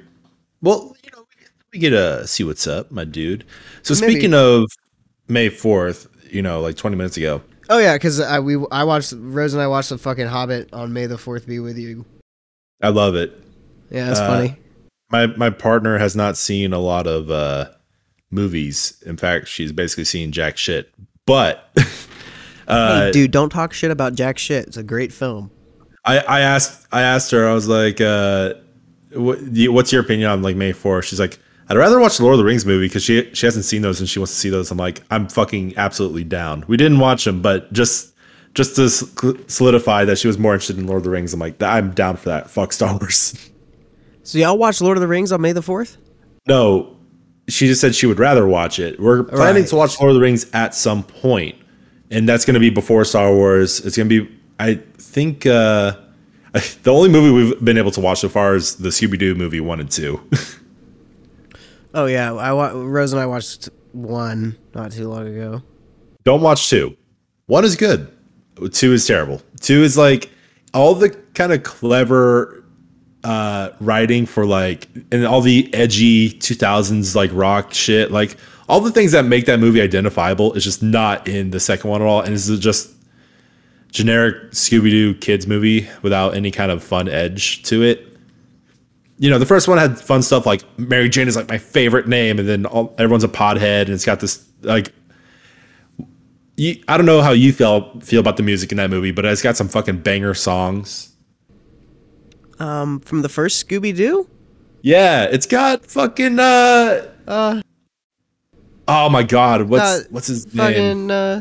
Well, you know, we get to see what's up, my dude. So Maybe. speaking of May fourth, you know, like twenty minutes ago. Oh yeah, because I we I watched Rose and I watched the fucking Hobbit on May the Fourth be with you. I love it. Yeah, that's Uh, funny. My my partner has not seen a lot of uh movies. In fact, she's basically seen jack shit. But [LAUGHS] uh hey, dude, don't talk shit about Jack shit. It's a great film. I, I asked I asked her I was like uh what, what's your opinion on like May 4th? She's like I'd rather watch the Lord of the Rings movie because she she hasn't seen those and she wants to see those. I'm like I'm fucking absolutely down. We didn't watch them, but just just to solidify that she was more interested in Lord of the Rings. I'm like I'm down for that. Fuck Star Wars. So y'all watch Lord of the Rings on May the Fourth? No, she just said she would rather watch it. We're planning Right. to watch Lord of the Rings at some point, and that's going to be before Star Wars. It's going to be, I think, uh, [LAUGHS] the only movie we've been able to watch so far is the Scooby Doo movie one and two. [LAUGHS] Oh yeah, I wa- Rose and I watched one not too long ago. Don't watch two. One is good. Two is terrible. Two is like all the kind of clever uh writing for like and all the edgy 2000s like rock shit like all the things that make that movie identifiable is just not in the second one at all and this is just generic scooby-doo kids movie without any kind of fun edge to it you know the first one had fun stuff like mary jane is like my favorite name and then all, everyone's a podhead and it's got this like you, I don't know how you feel feel about the music in that movie, but it's got some fucking banger songs. Um, from the first Scooby Doo. Yeah, it's got fucking uh Uh, Oh my god, what's Uh, what's his name? Fucking uh,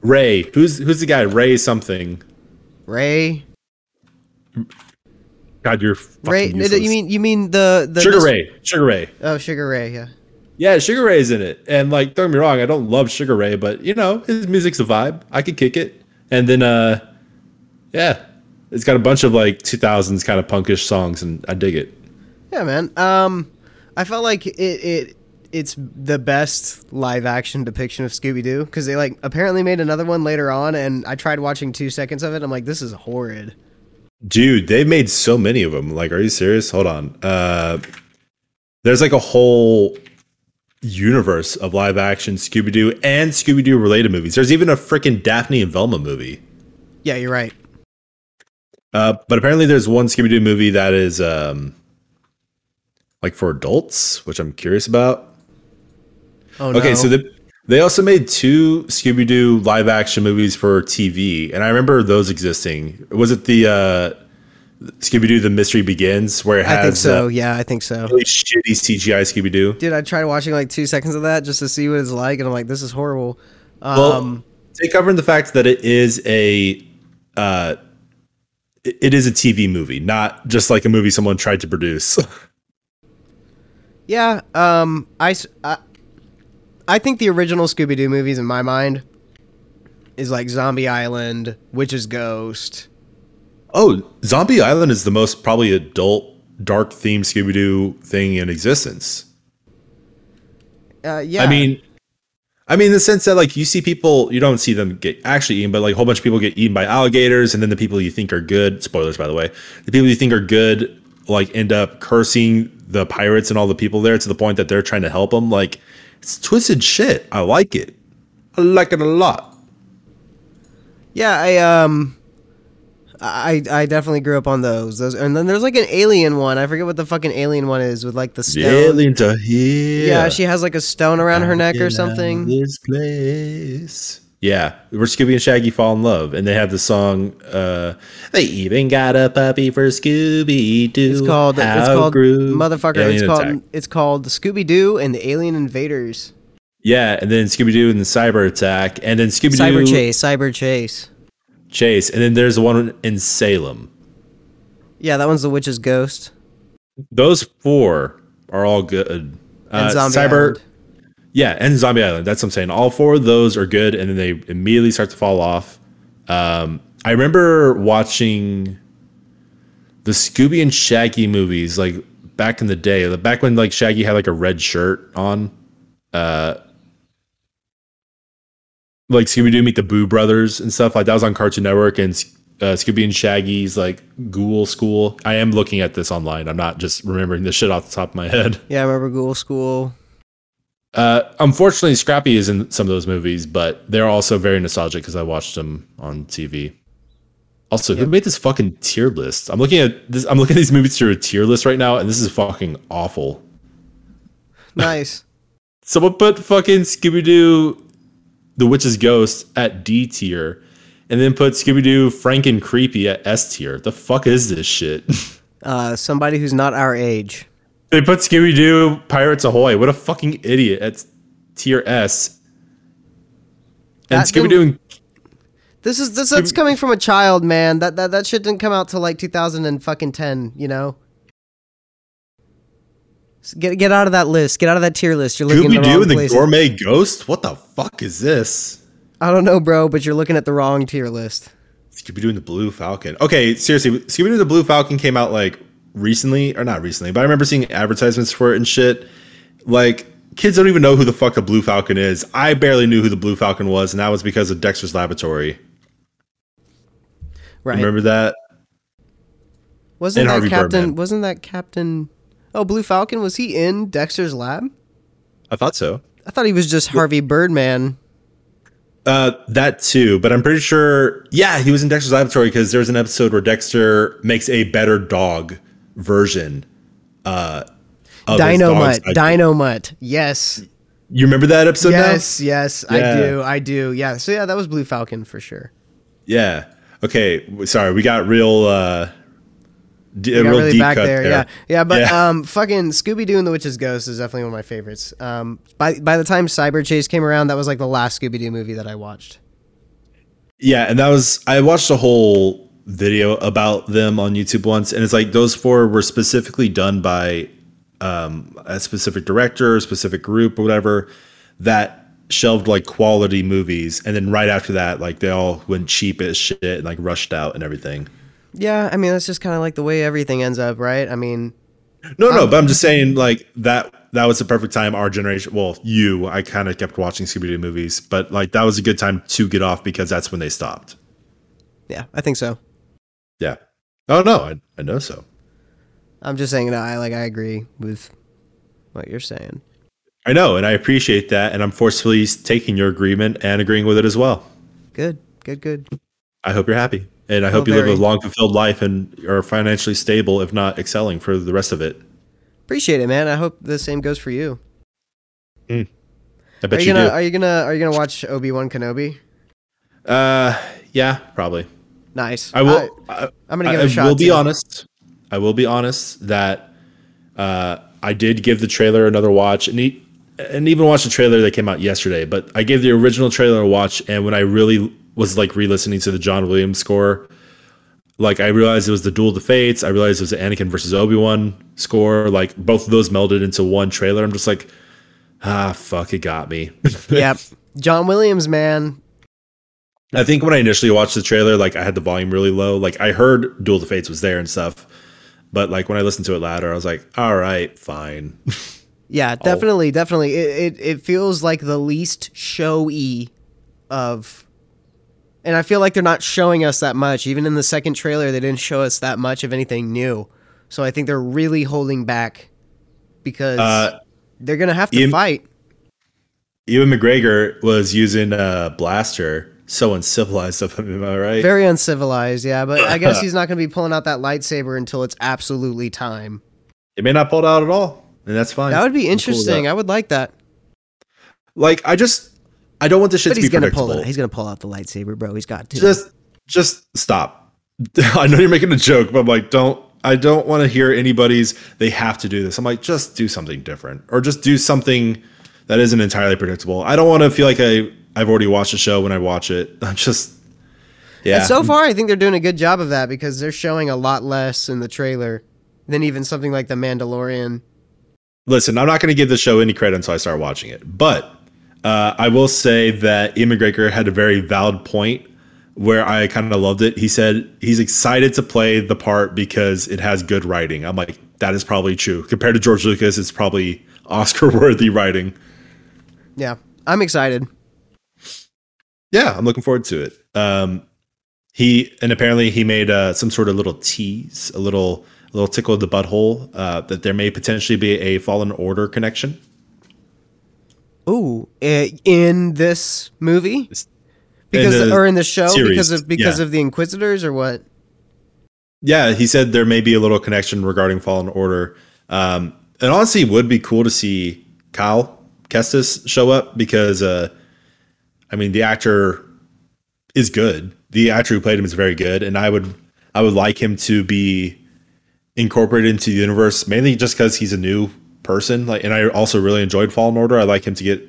Ray. Who's who's the guy? Ray something. Ray. God, you're Ray. useless. You mean you mean the the Sugar this- Ray? Sugar Ray. Oh, Sugar Ray. Yeah. Yeah, Sugar Ray's in it. And like, don't get me wrong, I don't love Sugar Ray, but you know, his music's a vibe. I could kick it. And then uh yeah. It's got a bunch of like 2000s kind of punkish songs and I dig it. Yeah, man. Um, I felt like it it it's the best live action depiction of Scooby Doo because they like apparently made another one later on, and I tried watching two seconds of it. I'm like, this is horrid. Dude, they've made so many of them. Like, are you serious? Hold on. Uh there's like a whole universe of live action Scooby Doo and Scooby Doo related movies. There's even a freaking Daphne and Velma movie. Yeah, you're right. Uh, but apparently, there's one Scooby Doo movie that is um, like for adults, which I'm curious about. Oh no. Okay, so the, they also made two Scooby Doo live action movies for TV, and I remember those existing. Was it the uh, Scooby Doo: The Mystery Begins, where it has I think so. uh, yeah, I think so. really shitty CGI Scooby Doo? Dude, I tried watching like two seconds of that just to see what it's like, and I'm like, this is horrible. Um, Well, take cover in the fact that it is a uh, it- is a TV movie, not just like a movie someone tried to produce. [LAUGHS] yeah. Um, I, I, I think the original Scooby Doo movies in my mind is like Zombie Island, Witch's Ghost. Oh, Zombie Island is the most probably adult, dark themed Scooby Doo thing in existence. Uh, yeah. I mean, I mean, in the sense that like you see people, you don't see them get actually eaten, but like a whole bunch of people get eaten by alligators, and then the people you think are good, spoilers by the way, the people you think are good, like end up cursing the pirates and all the people there to the point that they're trying to help them. Like, it's twisted shit. I like it. I like it a lot. Yeah, I um, I I definitely grew up on those. Those, and then there's like an alien one. I forget what the fucking alien one is with like the stone. Alien to here. Yeah, she has like a stone around her neck or something. This place. Yeah, where Scooby and Shaggy fall in love, and they have the song. Uh, they even got a puppy for Scooby Doo. It's called it's called motherfucker. Alien it's called Attack. it's called Scooby Doo and the Alien Invaders. Yeah, and then Scooby Doo and the Cyber Attack, and then Scooby Doo Cyber Chase, Cyber Chase. Chase, and then there's the one in Salem. Yeah, that one's the witch's ghost. Those four are all good. And Uh, Zombie Cyber, Island. Yeah, and Zombie Island. That's what I'm saying. All four of those are good, and then they immediately start to fall off. Um, I remember watching the Scooby and Shaggy movies, like back in the day, like, back when like Shaggy had like a red shirt on. Uh, like Scooby Doo Meet the Boo Brothers and stuff like that was on Cartoon Network, and uh, Scooby and Shaggy's like Ghoul School. I am looking at this online. I'm not just remembering this shit off the top of my head. Yeah, I remember Ghoul School. Uh, unfortunately, Scrappy is in some of those movies, but they're also very nostalgic because I watched them on TV. Also, who made this fucking tier list? I'm looking at this. I'm looking at these movies through a tier list right now, and this is fucking awful. Nice. [LAUGHS] Someone put fucking Scooby Doo, The Witch's Ghost at D tier, and then put Scooby Doo, Frankencreepy at S tier. The fuck is this shit? [LAUGHS] uh, somebody who's not our age. They put Scooby Doo, Pirates Ahoy. What a fucking idiot at tier S. And Scooby Doo and This is this that's coming from a child, man. That that that shit didn't come out till like 2000 and fucking 10, you know. Get get out of that list. Get out of that tier list. You're looking Scooby at the Doo and the places. Gourmet Ghost? What the fuck is this? I don't know, bro, but you're looking at the wrong tier list. Scooby Doo and the Blue Falcon. Okay, seriously, Scooby Doo and the Blue Falcon came out like recently, or not recently, but I remember seeing advertisements for it and shit. Like, kids don't even know who the fuck the Blue Falcon is. I barely knew who the Blue Falcon was, and that was because of Dexter's Laboratory. Right. Remember that? wasn't and that Harvey Captain Birdman. wasn't that Captain Oh, Blue Falcon was he in Dexter's lab? I thought so. I thought he was just Harvey Birdman. Uh, that too, but I'm pretty sure. Yeah, he was in Dexter's Laboratory because there's an episode where Dexter makes a better dog version. Uh, of Dynomutt. Dynomutt. Yes. You remember that episode? now? yes, yes, I do. I do. Yeah. So yeah, that was Blue Falcon for sure. Yeah. Okay. Sorry, we got real, uh, D- a got real really deep back cut there. there. Yeah, yeah. But Yeah. um, fucking Scooby Doo and the Witch's Ghost is definitely one of my favorites. Um, by by the time Cyber Chase came around, that was like the last Scooby Doo movie that I watched. Yeah, and that was I watched a whole video about them on YouTube once, and it's like those four were specifically done by um, a specific director, a specific group, or whatever that shelved like quality movies, and then right after that, like they all went cheap as shit and like rushed out and everything. Yeah, I mean that's just kind of like the way everything ends up, right? I mean, No, no, but I'm just saying like that that was the perfect time our generation. Well, you, I kind of kept watching Scooby Doo movies, but like that was a good time to get off because that's when they stopped. yeah, I think so. Yeah. Oh no, I, I know so. I'm just saying that I like I agree with what you're saying. I know, and I appreciate that, and I'm forcefully taking your agreement and agreeing with it as well. Good, good, good. I hope you're happy, and I hope you live a long, fulfilled life and are financially stable, if not excelling, for the rest of it. Appreciate it, man. I hope the same goes for you. I Are bet you you, gonna do. Are you gonna Are you gonna watch Obi Wan Kenobi? uh, yeah, probably. Nice. I will. I, I'm gonna give it I a shot. will be too. honest. I will be honest that uh, I did give the trailer another watch, and e- and even watch the trailer that came out yesterday. But I gave the original trailer a watch, and when I really was like re-listening to the John Williams score, like I realized it was the Duel of the Fates. I realized it was the Anakin versus Obi Wan score. Like both of those melded into one trailer. I'm just like, ah, fuck, it got me. [LAUGHS] Yep. John Williams, man. I think when I initially watched the trailer, like I had the volume really low. Like I heard Duel of the Fates was there and stuff, but like when I listened to it louder, I was like, all right, fine. [LAUGHS] Yeah, definitely, definitely. It, it it feels like the least showy of and I feel like they're not showing us that much. Even in the second trailer, they didn't show us that much of anything new. So I think they're really holding back because Uh, they're gonna have to Ian- fight. Ewan McGregor was using a blaster. So uncivilized of him, am I right? Very uncivilized, yeah. But I guess [LAUGHS] he's not gonna be pulling out that lightsaber until it's absolutely time. it may not pull it out at all, and that's fine. That would be interesting. I would like that. Like I just, I don't want this shit But to he's be gonna predictable. pull it. He's gonna pull out the lightsaber, bro. He's got to. just just stop [LAUGHS] i know you're making a joke but i'm like don't i don't want to hear anybody's they have to do this i'm like just do something different or just do something that isn't entirely predictable i don't want to feel like i i've already watched the show when i watch it. [LAUGHS] I'm just yeah. And so far, I think they're doing a good job of that because they're showing a lot less in the trailer than even something like The Mandalorian. listen i'm not going to give the show any credit until i start watching it. But uh, i will say that ian mcgregor had a very valid point where i kind of loved it. He said he's excited to play the part because it has good writing. I'm like that is probably true. Compared to george lucas it's probably [LAUGHS] oscar worthy writing. Yeah, I'm excited. Yeah i'm looking forward to it um, he and apparently he made uh, some sort of little tease a little a little tickle of the butthole uh, that there may potentially be a fallen order connection Ooh, in this movie because in or in the show series, because of because yeah. of the Inquisitors or what? Yeah, he said there may be a little connection regarding Fallen Order. Um, and honestly, it would be cool to see Kyle Kestis show up because, uh, I mean, the actor is good. The actor who played him is very good, and I would, I would like him to be incorporated into the universe mainly just because he's a new person. Like, and I also really enjoyed Fallen Order. I like him to get,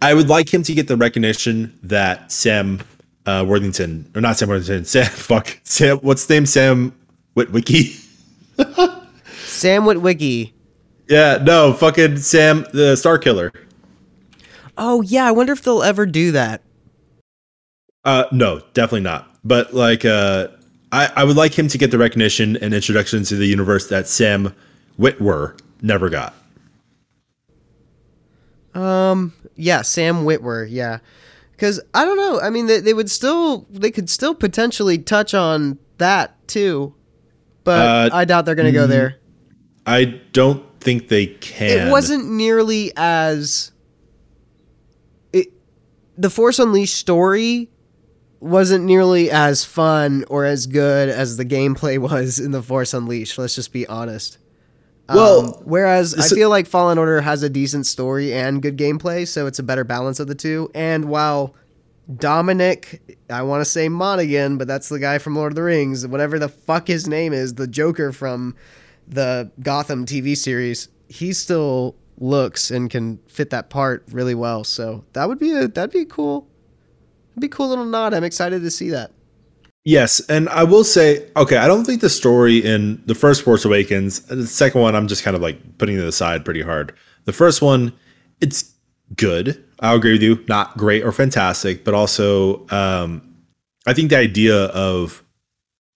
I would like him to get the recognition that Sam uh, Worthington, or not Sam Worthington, [LAUGHS] Sam, fuck, Sam, what's his name? Sam Witwicky? [LAUGHS] Sam Witwicky. yeah, no, fucking Sam, the Star Killer. Oh yeah, I wonder if they'll ever do that. Uh, no, definitely not. But like, uh, I, I would like him to get the recognition and introduction to the universe that Sam Witwer never got. Um, yeah, Sam Witwer, yeah. Because I don't know. I mean, they, they would still they could still potentially touch on that too, but Uh, I doubt they're gonna go there. I don't think they can. it wasn't nearly as the force unleashed story wasn't nearly as fun or as good as the gameplay [LAUGHS] was in the force unleashed let's just be honest Well, Um, whereas i feel like fallen order has a decent story and good gameplay so it's a better balance of the two and while Dominic, I want to say Monaghan, but that's the guy from Lord of the Rings, whatever the fuck his name is, the Joker from the Gotham TV series. he's still looks and can fit that part really well. So that would be a that'd be cool. It'd be a cool little nod. I'm excited to see that. Yes, and I will say, okay, I don't think the story in the first Force Awakens, the second one, I'm just kind of like putting it aside pretty hard. The first one, it's good. I'll agree with you, not great or fantastic, but also, um, I think the idea of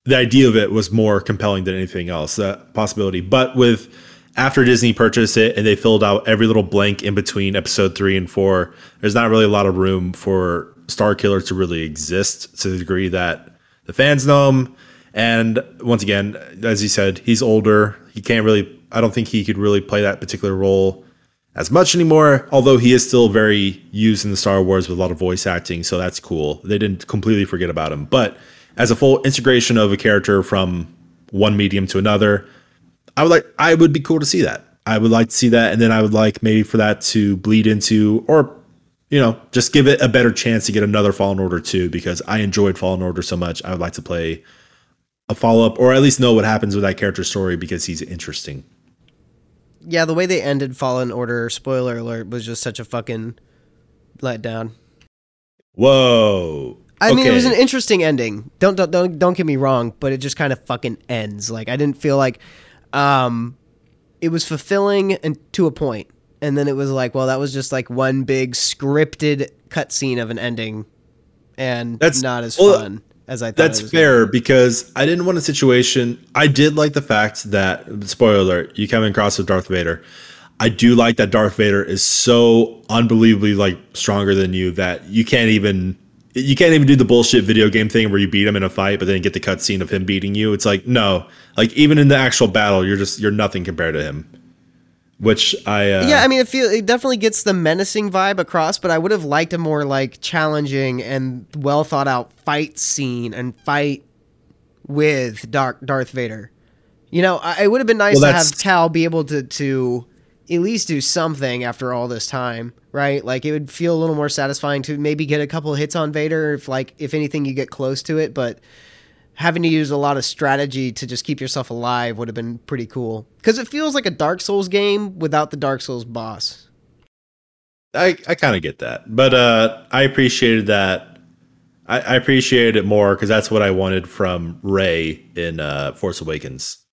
the idea of it was more compelling than anything else. That possibility, but with after Disney purchased it and they filled out every little blank in between episode three and four, there's not really a lot of room for Star Killer to really exist to the degree that the fans know him. And once again, as you said, he's older. He can't really, I don't think he could really play that particular role as much anymore, although he is still very used in the Star Wars with a lot of voice acting. So that's cool. They didn't completely forget about him. But as a full integration of a character from one medium to another, I would like I would be cool to see that. I would like to see that, and then I would like maybe for that to bleed into or you know just give it a better chance to get another Fallen Order too because I enjoyed Fallen Order so much. I would like to play a follow up or at least know what happens with that character story because he's interesting. Yeah, the way they ended Fallen Order, spoiler alert, was just such a fucking letdown. Whoa. I mean, it was an interesting ending. Don't don't don't don't get me wrong, but it just kind of fucking ends. Like I didn't feel like um, it was fulfilling and to a point, and then it was like, well, that was just like one big scripted cutscene of an ending, and that's not as well, fun as I thought. That's fair because I didn't want a situation. I did like the fact that spoiler alert, you come across with Darth Vader. I do like that Darth Vader is so unbelievably like stronger than you that you can't even you can't even do the bullshit video game thing where you beat him in a fight, but then get the cutscene of him beating you. It's like no, like even in the actual battle, you're just you're nothing compared to him. Which I uh, yeah, I mean, it feel it definitely gets the menacing vibe across, but I would have liked a more like challenging and well thought out fight scene and fight with Dark Darth Vader. You know, I, it would have been nice well, to have Cal be able to to at least do something after all this time, right? Like it would feel a little more satisfying to maybe get a couple hits on Vader if like if anything you get close to it, but having to use a lot of strategy to just keep yourself alive would have been pretty cool. Cuz it feels like a Dark Souls game without the Dark Souls boss. I I kind of get that. But uh I appreciated that I, appreciated it more because that's what I wanted from Rey in uh, Force Awakens.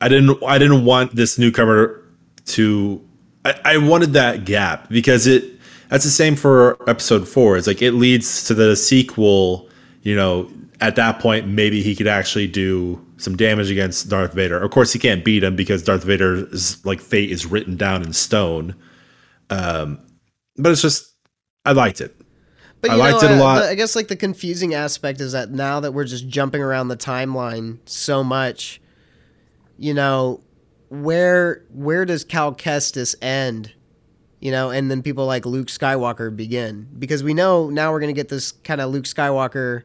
I didn't I didn't want this newcomer to I, I wanted that gap because it that's the same for episode four. It's like it leads to the sequel, you know, at that point maybe he could actually do some damage against Darth Vader. Of course he can't beat him because Darth Vader's like fate is written down in stone. Um but it's just I liked it. But I liked know, it a lot. I, I guess like the confusing aspect is that now that we're just jumping around the timeline so much, you know, where where does Cal Kestis end? You know, and then people like Luke Skywalker begin because we know now we're gonna get this kind of Luke Skywalker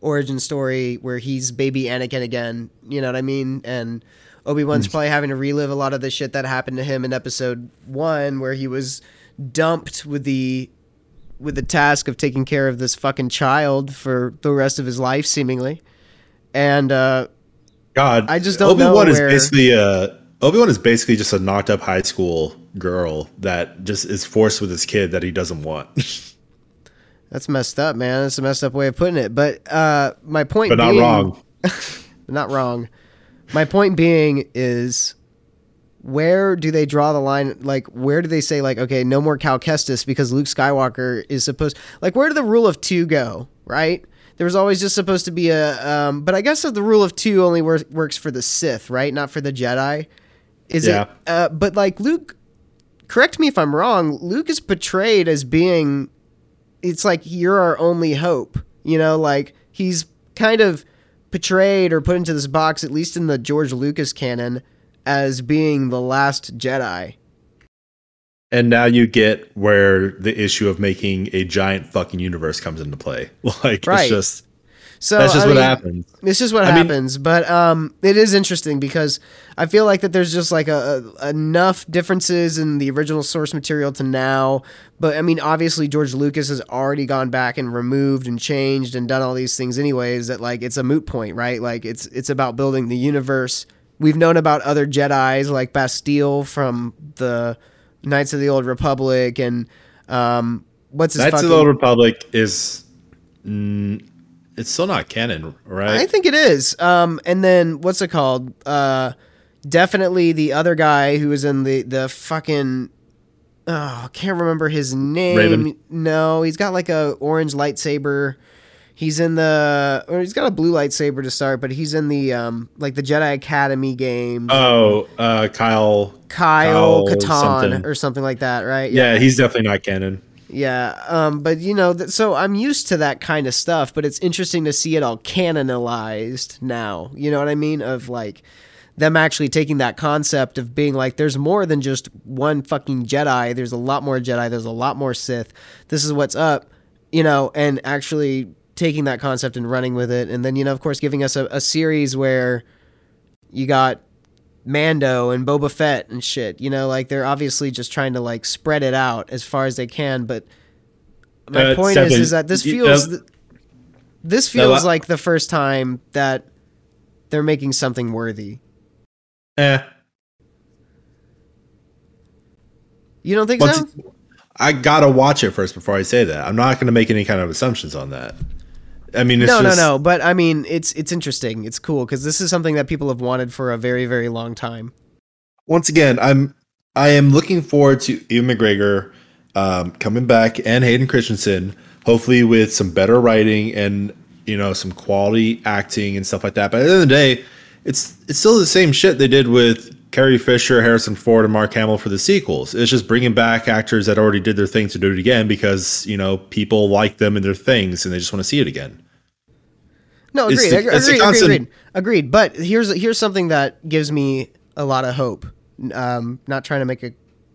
origin story where he's baby Anakin again. You know what I mean? And Obi Wan's probably having to relive a lot of the shit that happened to him in Episode One, where he was dumped with the with the task of taking care of this fucking child for the rest of his life, seemingly. And uh, God, I just don't Obi Wan is basically a Obi Wan is basically just a knocked up high school girl that just is forced with his kid that he doesn't want. [LAUGHS] That's messed up, man. That's a messed up way of putting it. But uh, my point, but being, not wrong, [LAUGHS] not wrong. My point being is, where do they draw the line? Like, where do they say like, okay, no more Cal Kestis because Luke Skywalker is supposed? Like, where did the rule of two go? Right? There was always just supposed to be a um, but i guess the rule of two only wor- works for the sith right? Not for the jedi. Is yeah. it uh, but like luke correct me if i'm wrong luke is portrayed as being it's like you're our only hope you know? Like he's kind of portrayed or put into this box at least in the george lucas canon as being the last jedi and now you get where the issue of making a giant fucking universe comes into play. [LAUGHS] Like right. it's just So That's just I what mean, happens. It's just what I mean- happens, but um, it is interesting because I feel like that there's just like a, a enough differences in the original source material to now. But I mean, obviously George Lucas has already gone back and removed and changed and done all these things anyways. That like it's a moot point, right? Like it's it's about building the universe. We've known about other Jedi's like Bastila from the Knights of the Old Republic and um, what's his Knights fucking, of the Old Republic is, mm, it's still not canon, right? I think it is. Um, and then what's it called? Uh, definitely the other guy who was in the the fucking. Oh, I can't remember his name. Raven? No, he's got like a orange lightsaber. He's in the, or he's got a blue lightsaber to start, but he's in the um like the Jedi Academy game. oh, uh, Kyle. Kyle something. or something like that, right? Yeah, he's definitely not canon. Yeah, um, but you know, th- so I'm used to that kind of stuff, but it's interesting to see it all canonized now. You know what I mean? Of like them actually taking that concept of being like, there's more than just one fucking Jedi. There's a lot more Jedi. There's a lot more Sith. This is what's up, you know, and actually taking that concept and running with it, and then you know, of course, giving us a, a series where you got Mando and Boba Fett and shit. You know, like they're obviously just trying to like spread it out as far as they can. But my Uh, point is, is that this feels, uh, th- this no, feels I- like the first time that they're making something worthy. Eh. You don't think Once- so? I gotta watch it first before I say that. I'm not gonna make any kind of assumptions on that. I mean, it's No, just, no, no. But I mean, it's it's interesting. It's cool because this is something that people have wanted for a very, very long time. Once again, I'm I am looking forward to Ewan McGregor um, coming back and Hayden Christensen, hopefully with some better writing and you know some quality acting and stuff like that. But at the end of the day, it's it's still the same shit they did with Carrie Fisher, Harrison Ford, and Mark Hamill for the sequels. It's just bringing back actors that already did their thing to do it again because you know people like them and their things and they just want to see it again. No, agreed, the- agreed, agreed, constant- agreed, agreed. But here's here's something that gives me a lot of hope. Um, not trying to make a,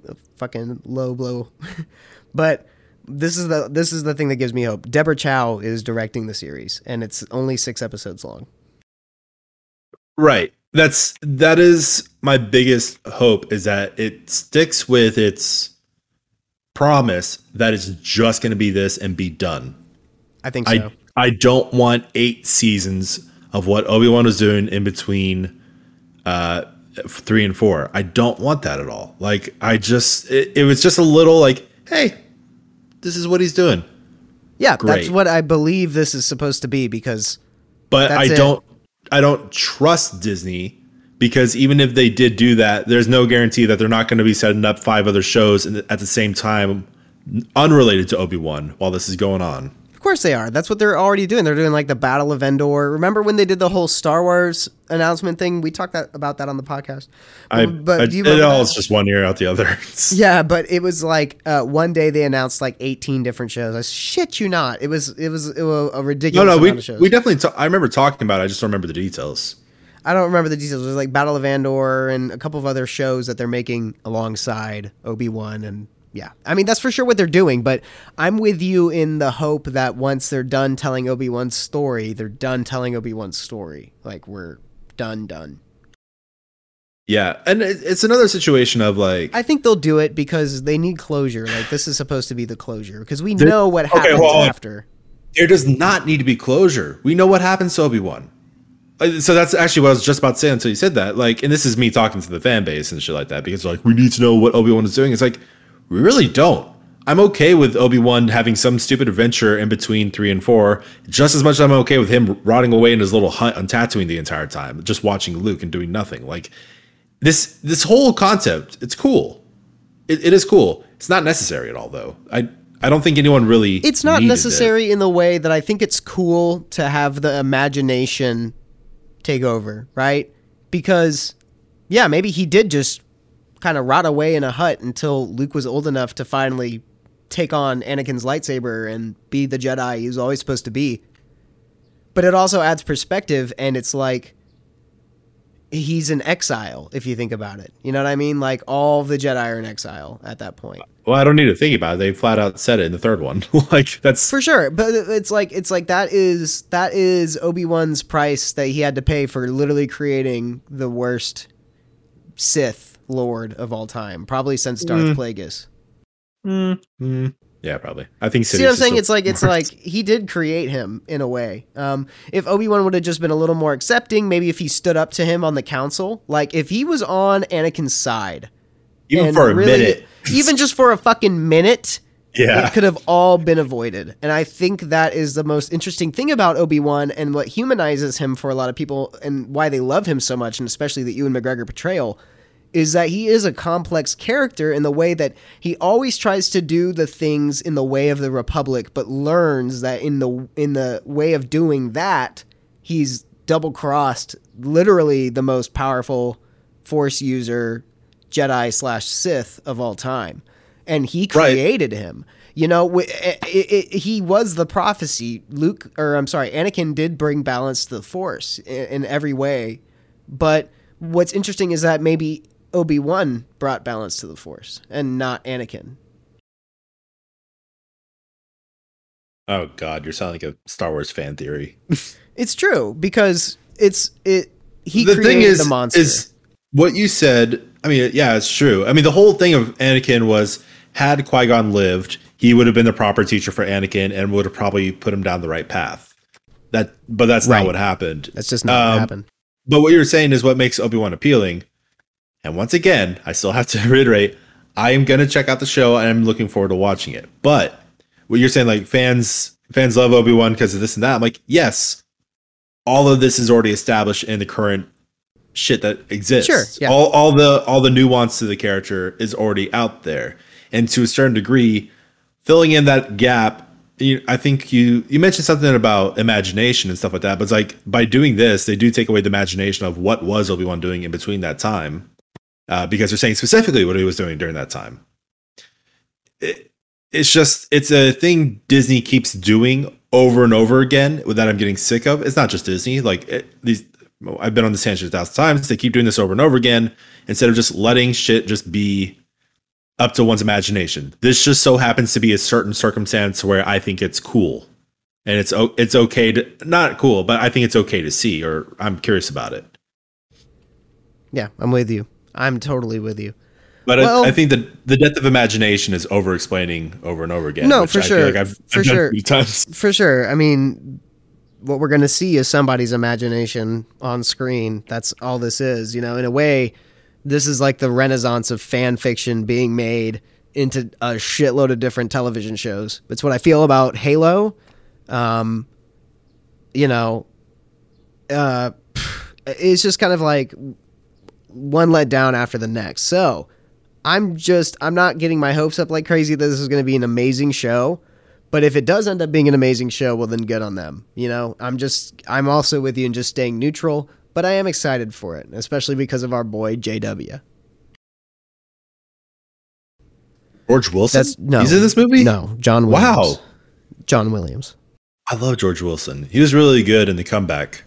a fucking low blow, [LAUGHS] but this is the this is the thing that gives me hope. Deborah Chow is directing the series, and it's only six episodes long. Right. That's that is my biggest hope is that it sticks with its promise that it's just going to be this and be done. I think so. I I don't want 8 seasons of what Obi-Wan was doing in between uh 3 and 4. I don't want that at all. Like I just it, it was just a little like, hey, this is what he's doing. yeah, that's what I believe this is supposed to be because but I it. don't I don't trust Disney because even if they did do that, there's no guarantee that they're not going to be setting up five other shows at the same time unrelated to Obi-Wan while this is going on. Of course they are. That's what they're already doing. They're doing like the Battle of Endor. Remember when they did the whole Star Wars announcement thing? We talked that, about that on the podcast. I, but I, do you it all is just one ear out the other. [LAUGHS] Yeah, but it was like uh, one day they announced like 18 different shows. I shit you not. It was it was, it was a ridiculous no, amount we of shows. we definitely. ta- I remember talking about. it. I just don't remember the details. I don't remember the details. It was like Battle of Andor and a couple of other shows that they're making alongside Obi Wan and yeah. I mean that's for sure what they're doing. But I'm with you in the hope that once they're done telling Obi Wan's story, they're done telling Obi Wan's story. Like we're done, done. Yeah, and it's another situation of like. I think they'll do it because they need closure. Like this is supposed to be the closure because we know what okay, happens hold on. after. there does not need to be closure. We know what happens to Obi Wan. Uh, so that's actually what I was just about to say until you said that. Like, and this is me talking to the fan base and shit like that because like we need to know what Obi Wan is doing. It's like we really don't. I'm okay with Obi Wan having some stupid adventure in between three and four, just as much as I'm okay with him rotting away in his little hut on Tatooine the entire time, just watching Luke and doing nothing. Like this, this whole concept, it's cool. It, it is cool. It's not necessary at all, though. I, I don't think anyone really. It's not needed it. necessary in the way that I think it's cool to have the imagination take over, right? Because, yeah, maybe he did just kind of rot away in a hut until Luke was old enough to finally take on Anakin's lightsaber and be the Jedi he was always supposed to be. But it also adds perspective, and it's like, he's in exile if you think about it. You know what I mean? Like all the Jedi are in exile at that point. Well, I don't need to think about it. They flat out said it in the third one. [LAUGHS] like that's For sure, but it's like it's like that is that is Obi-Wan's price that he had to pay for literally creating the worst Sith lord of all time, probably since Darth Mm. Plagueis. Mm, yeah, probably. I think. See what I'm saying? It's like it's worst. like he did create him in a way. Um, if Obi Wan would have just been a little more accepting, maybe if he stood up to him on the council, like if he was on Anakin's side, even for a really- minute. [LAUGHS] even just for a fucking minute, Yeah, it could have all been avoided. And I think that is the most interesting thing about Obi Wan and what humanizes him for a lot of people and why they love him so much, and especially the Ewan McGregor portrayal, is that he is a complex character in the way that he always tries to do the things in the way of the Republic, but learns that in the in the way of doing that, he's double crossed literally the most powerful Force user, Jedi slash Sith of all time, and he Right. created him. You know, wi- it, it, he was the prophecy. Luke, or I'm sorry, Anakin did bring balance to the Force in, in every way. But what's interesting is that maybe Obi Wan brought balance to the Force and not Anakin. Oh God, you're sounding like a Star Wars fan theory. [LAUGHS] It's true because it's it. He the created thing is, the monster. is what you said. I mean, yeah, it's true. I mean, the whole thing of Anakin was had Qui Gon lived, he would have been the proper teacher for Anakin and would have probably put him down the right path. That, but that's Right. not what happened. That's just not what Um, happened. But what you're saying is what makes Obi Wan appealing. And once again, I still have to [LAUGHS] reiterate, I am gonna check out the show and I'm looking forward to watching it. But what you're saying, like fans fans love Obi Wan because of this and that. I'm like, yes, all of this is already established in the current shit that exists. Sure, yeah. All all the all the nuance to the character is already out there, and to a certain degree, filling in that gap. You, I think you you mentioned something about imagination and stuff like that, but it's like by doing this, they do take away the imagination of what was Obi Wan doing in between that time, uh, because they're saying specifically what he was doing during that time. It, it's just it's a thing Disney keeps doing over and over again that I'm getting sick of. It's not just Disney; like it, these, I've been on this tangent a thousand times. They keep doing this over and over again instead of just letting shit just be up to one's imagination. This just so happens to be a certain circumstance where I think it's cool, and it's it's okay to not cool, but I think it's okay to see, or I'm curious about it. Yeah, I'm with you. I'm totally with you. But Well- I, I think that the depth of imagination is over explaining over and over again. No, for I sure. Like I've, For I've sure. [LAUGHS] For sure. I mean, what we're going to see is somebody's imagination on screen. That's all this is. You know, in a way, this is like the renaissance of fan fiction being made into a shitload of different television shows. It's what I feel about Halo. Um, you know, uh, [SIGHS] it's just kind of like one let down after the next. So I'm just, I'm not getting my hopes up like crazy that this is going to be an amazing show. But if it does end up being an amazing show, well, then good on them. You know, I'm just, I'm also with you in just staying neutral, but I am excited for it, especially because of our boy JW. George Wilson. That's no, He's in this movie. No, John. Williams. Wow. John Williams. I love George Wilson. He was really good in the Comeback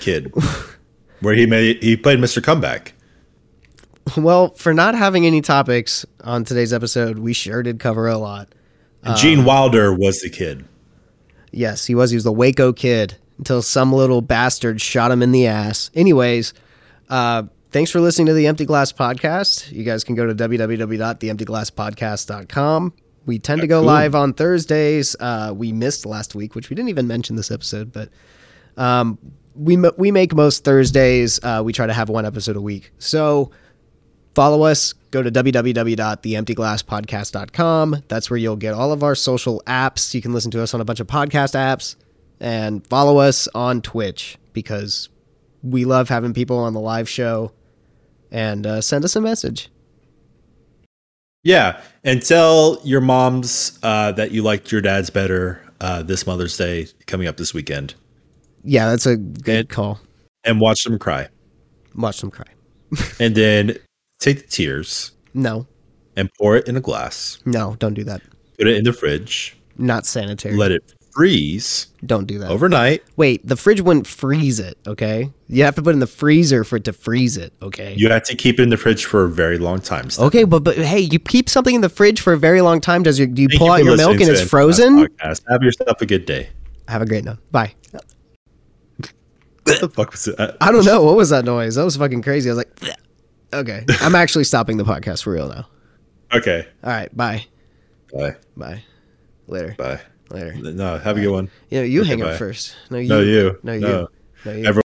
Kid, [LAUGHS] where he made he played Mr. Comeback. Well, for not having any topics on today's episode, we sure did cover a lot. And Gene Wilder was the kid. Yes, he was. He was the Waco kid until some little bastard shot him in the ass. Anyways, uh, thanks for listening to the Empty Glass Podcast. You guys can go to www.theemptyglasspodcast.com. We tend to go cool. live on Thursdays. Uh, we missed last week, which we didn't even mention this episode, but um, we we make most Thursdays. Uh, we try to have one episode a week. So follow us. Go to www.theemptyglasspodcast.com. That's where you'll get all of our social apps. You can listen to us on a bunch of podcast apps and follow us on Twitch because we love having people on the live show and uh, send us a message. Yeah, and tell your moms uh, that you liked your dad's better uh, this Mother's Day coming up this weekend, Yeah, that's a good And- call. and watch them cry, Watch them cry. [LAUGHS] and then take the tears No, and pour it in a glass, no, don't do that. put it in the fridge, Not sanitary. let it freeze Don't do that. overnight. Wait, the fridge wouldn't freeze it, okay? You have to put it in the freezer for it to freeze it, okay? You have to keep it in the fridge for a very long time. Steph. Okay, but but hey, you keep something in the fridge for a very long time. Does your do you Thank pull you out your milk and it's frozen? Have yourself a good day. Have a great one. Bye. What the fuck was that? I don't know what was that noise. That was fucking crazy. I was like, okay, I'm actually stopping the podcast for real now. Okay. All right, bye, Bye. bye, later, Bye. later. No, have a good one. You know, you hang up first. No, you. No, you. No, you. No. No, you. Everyone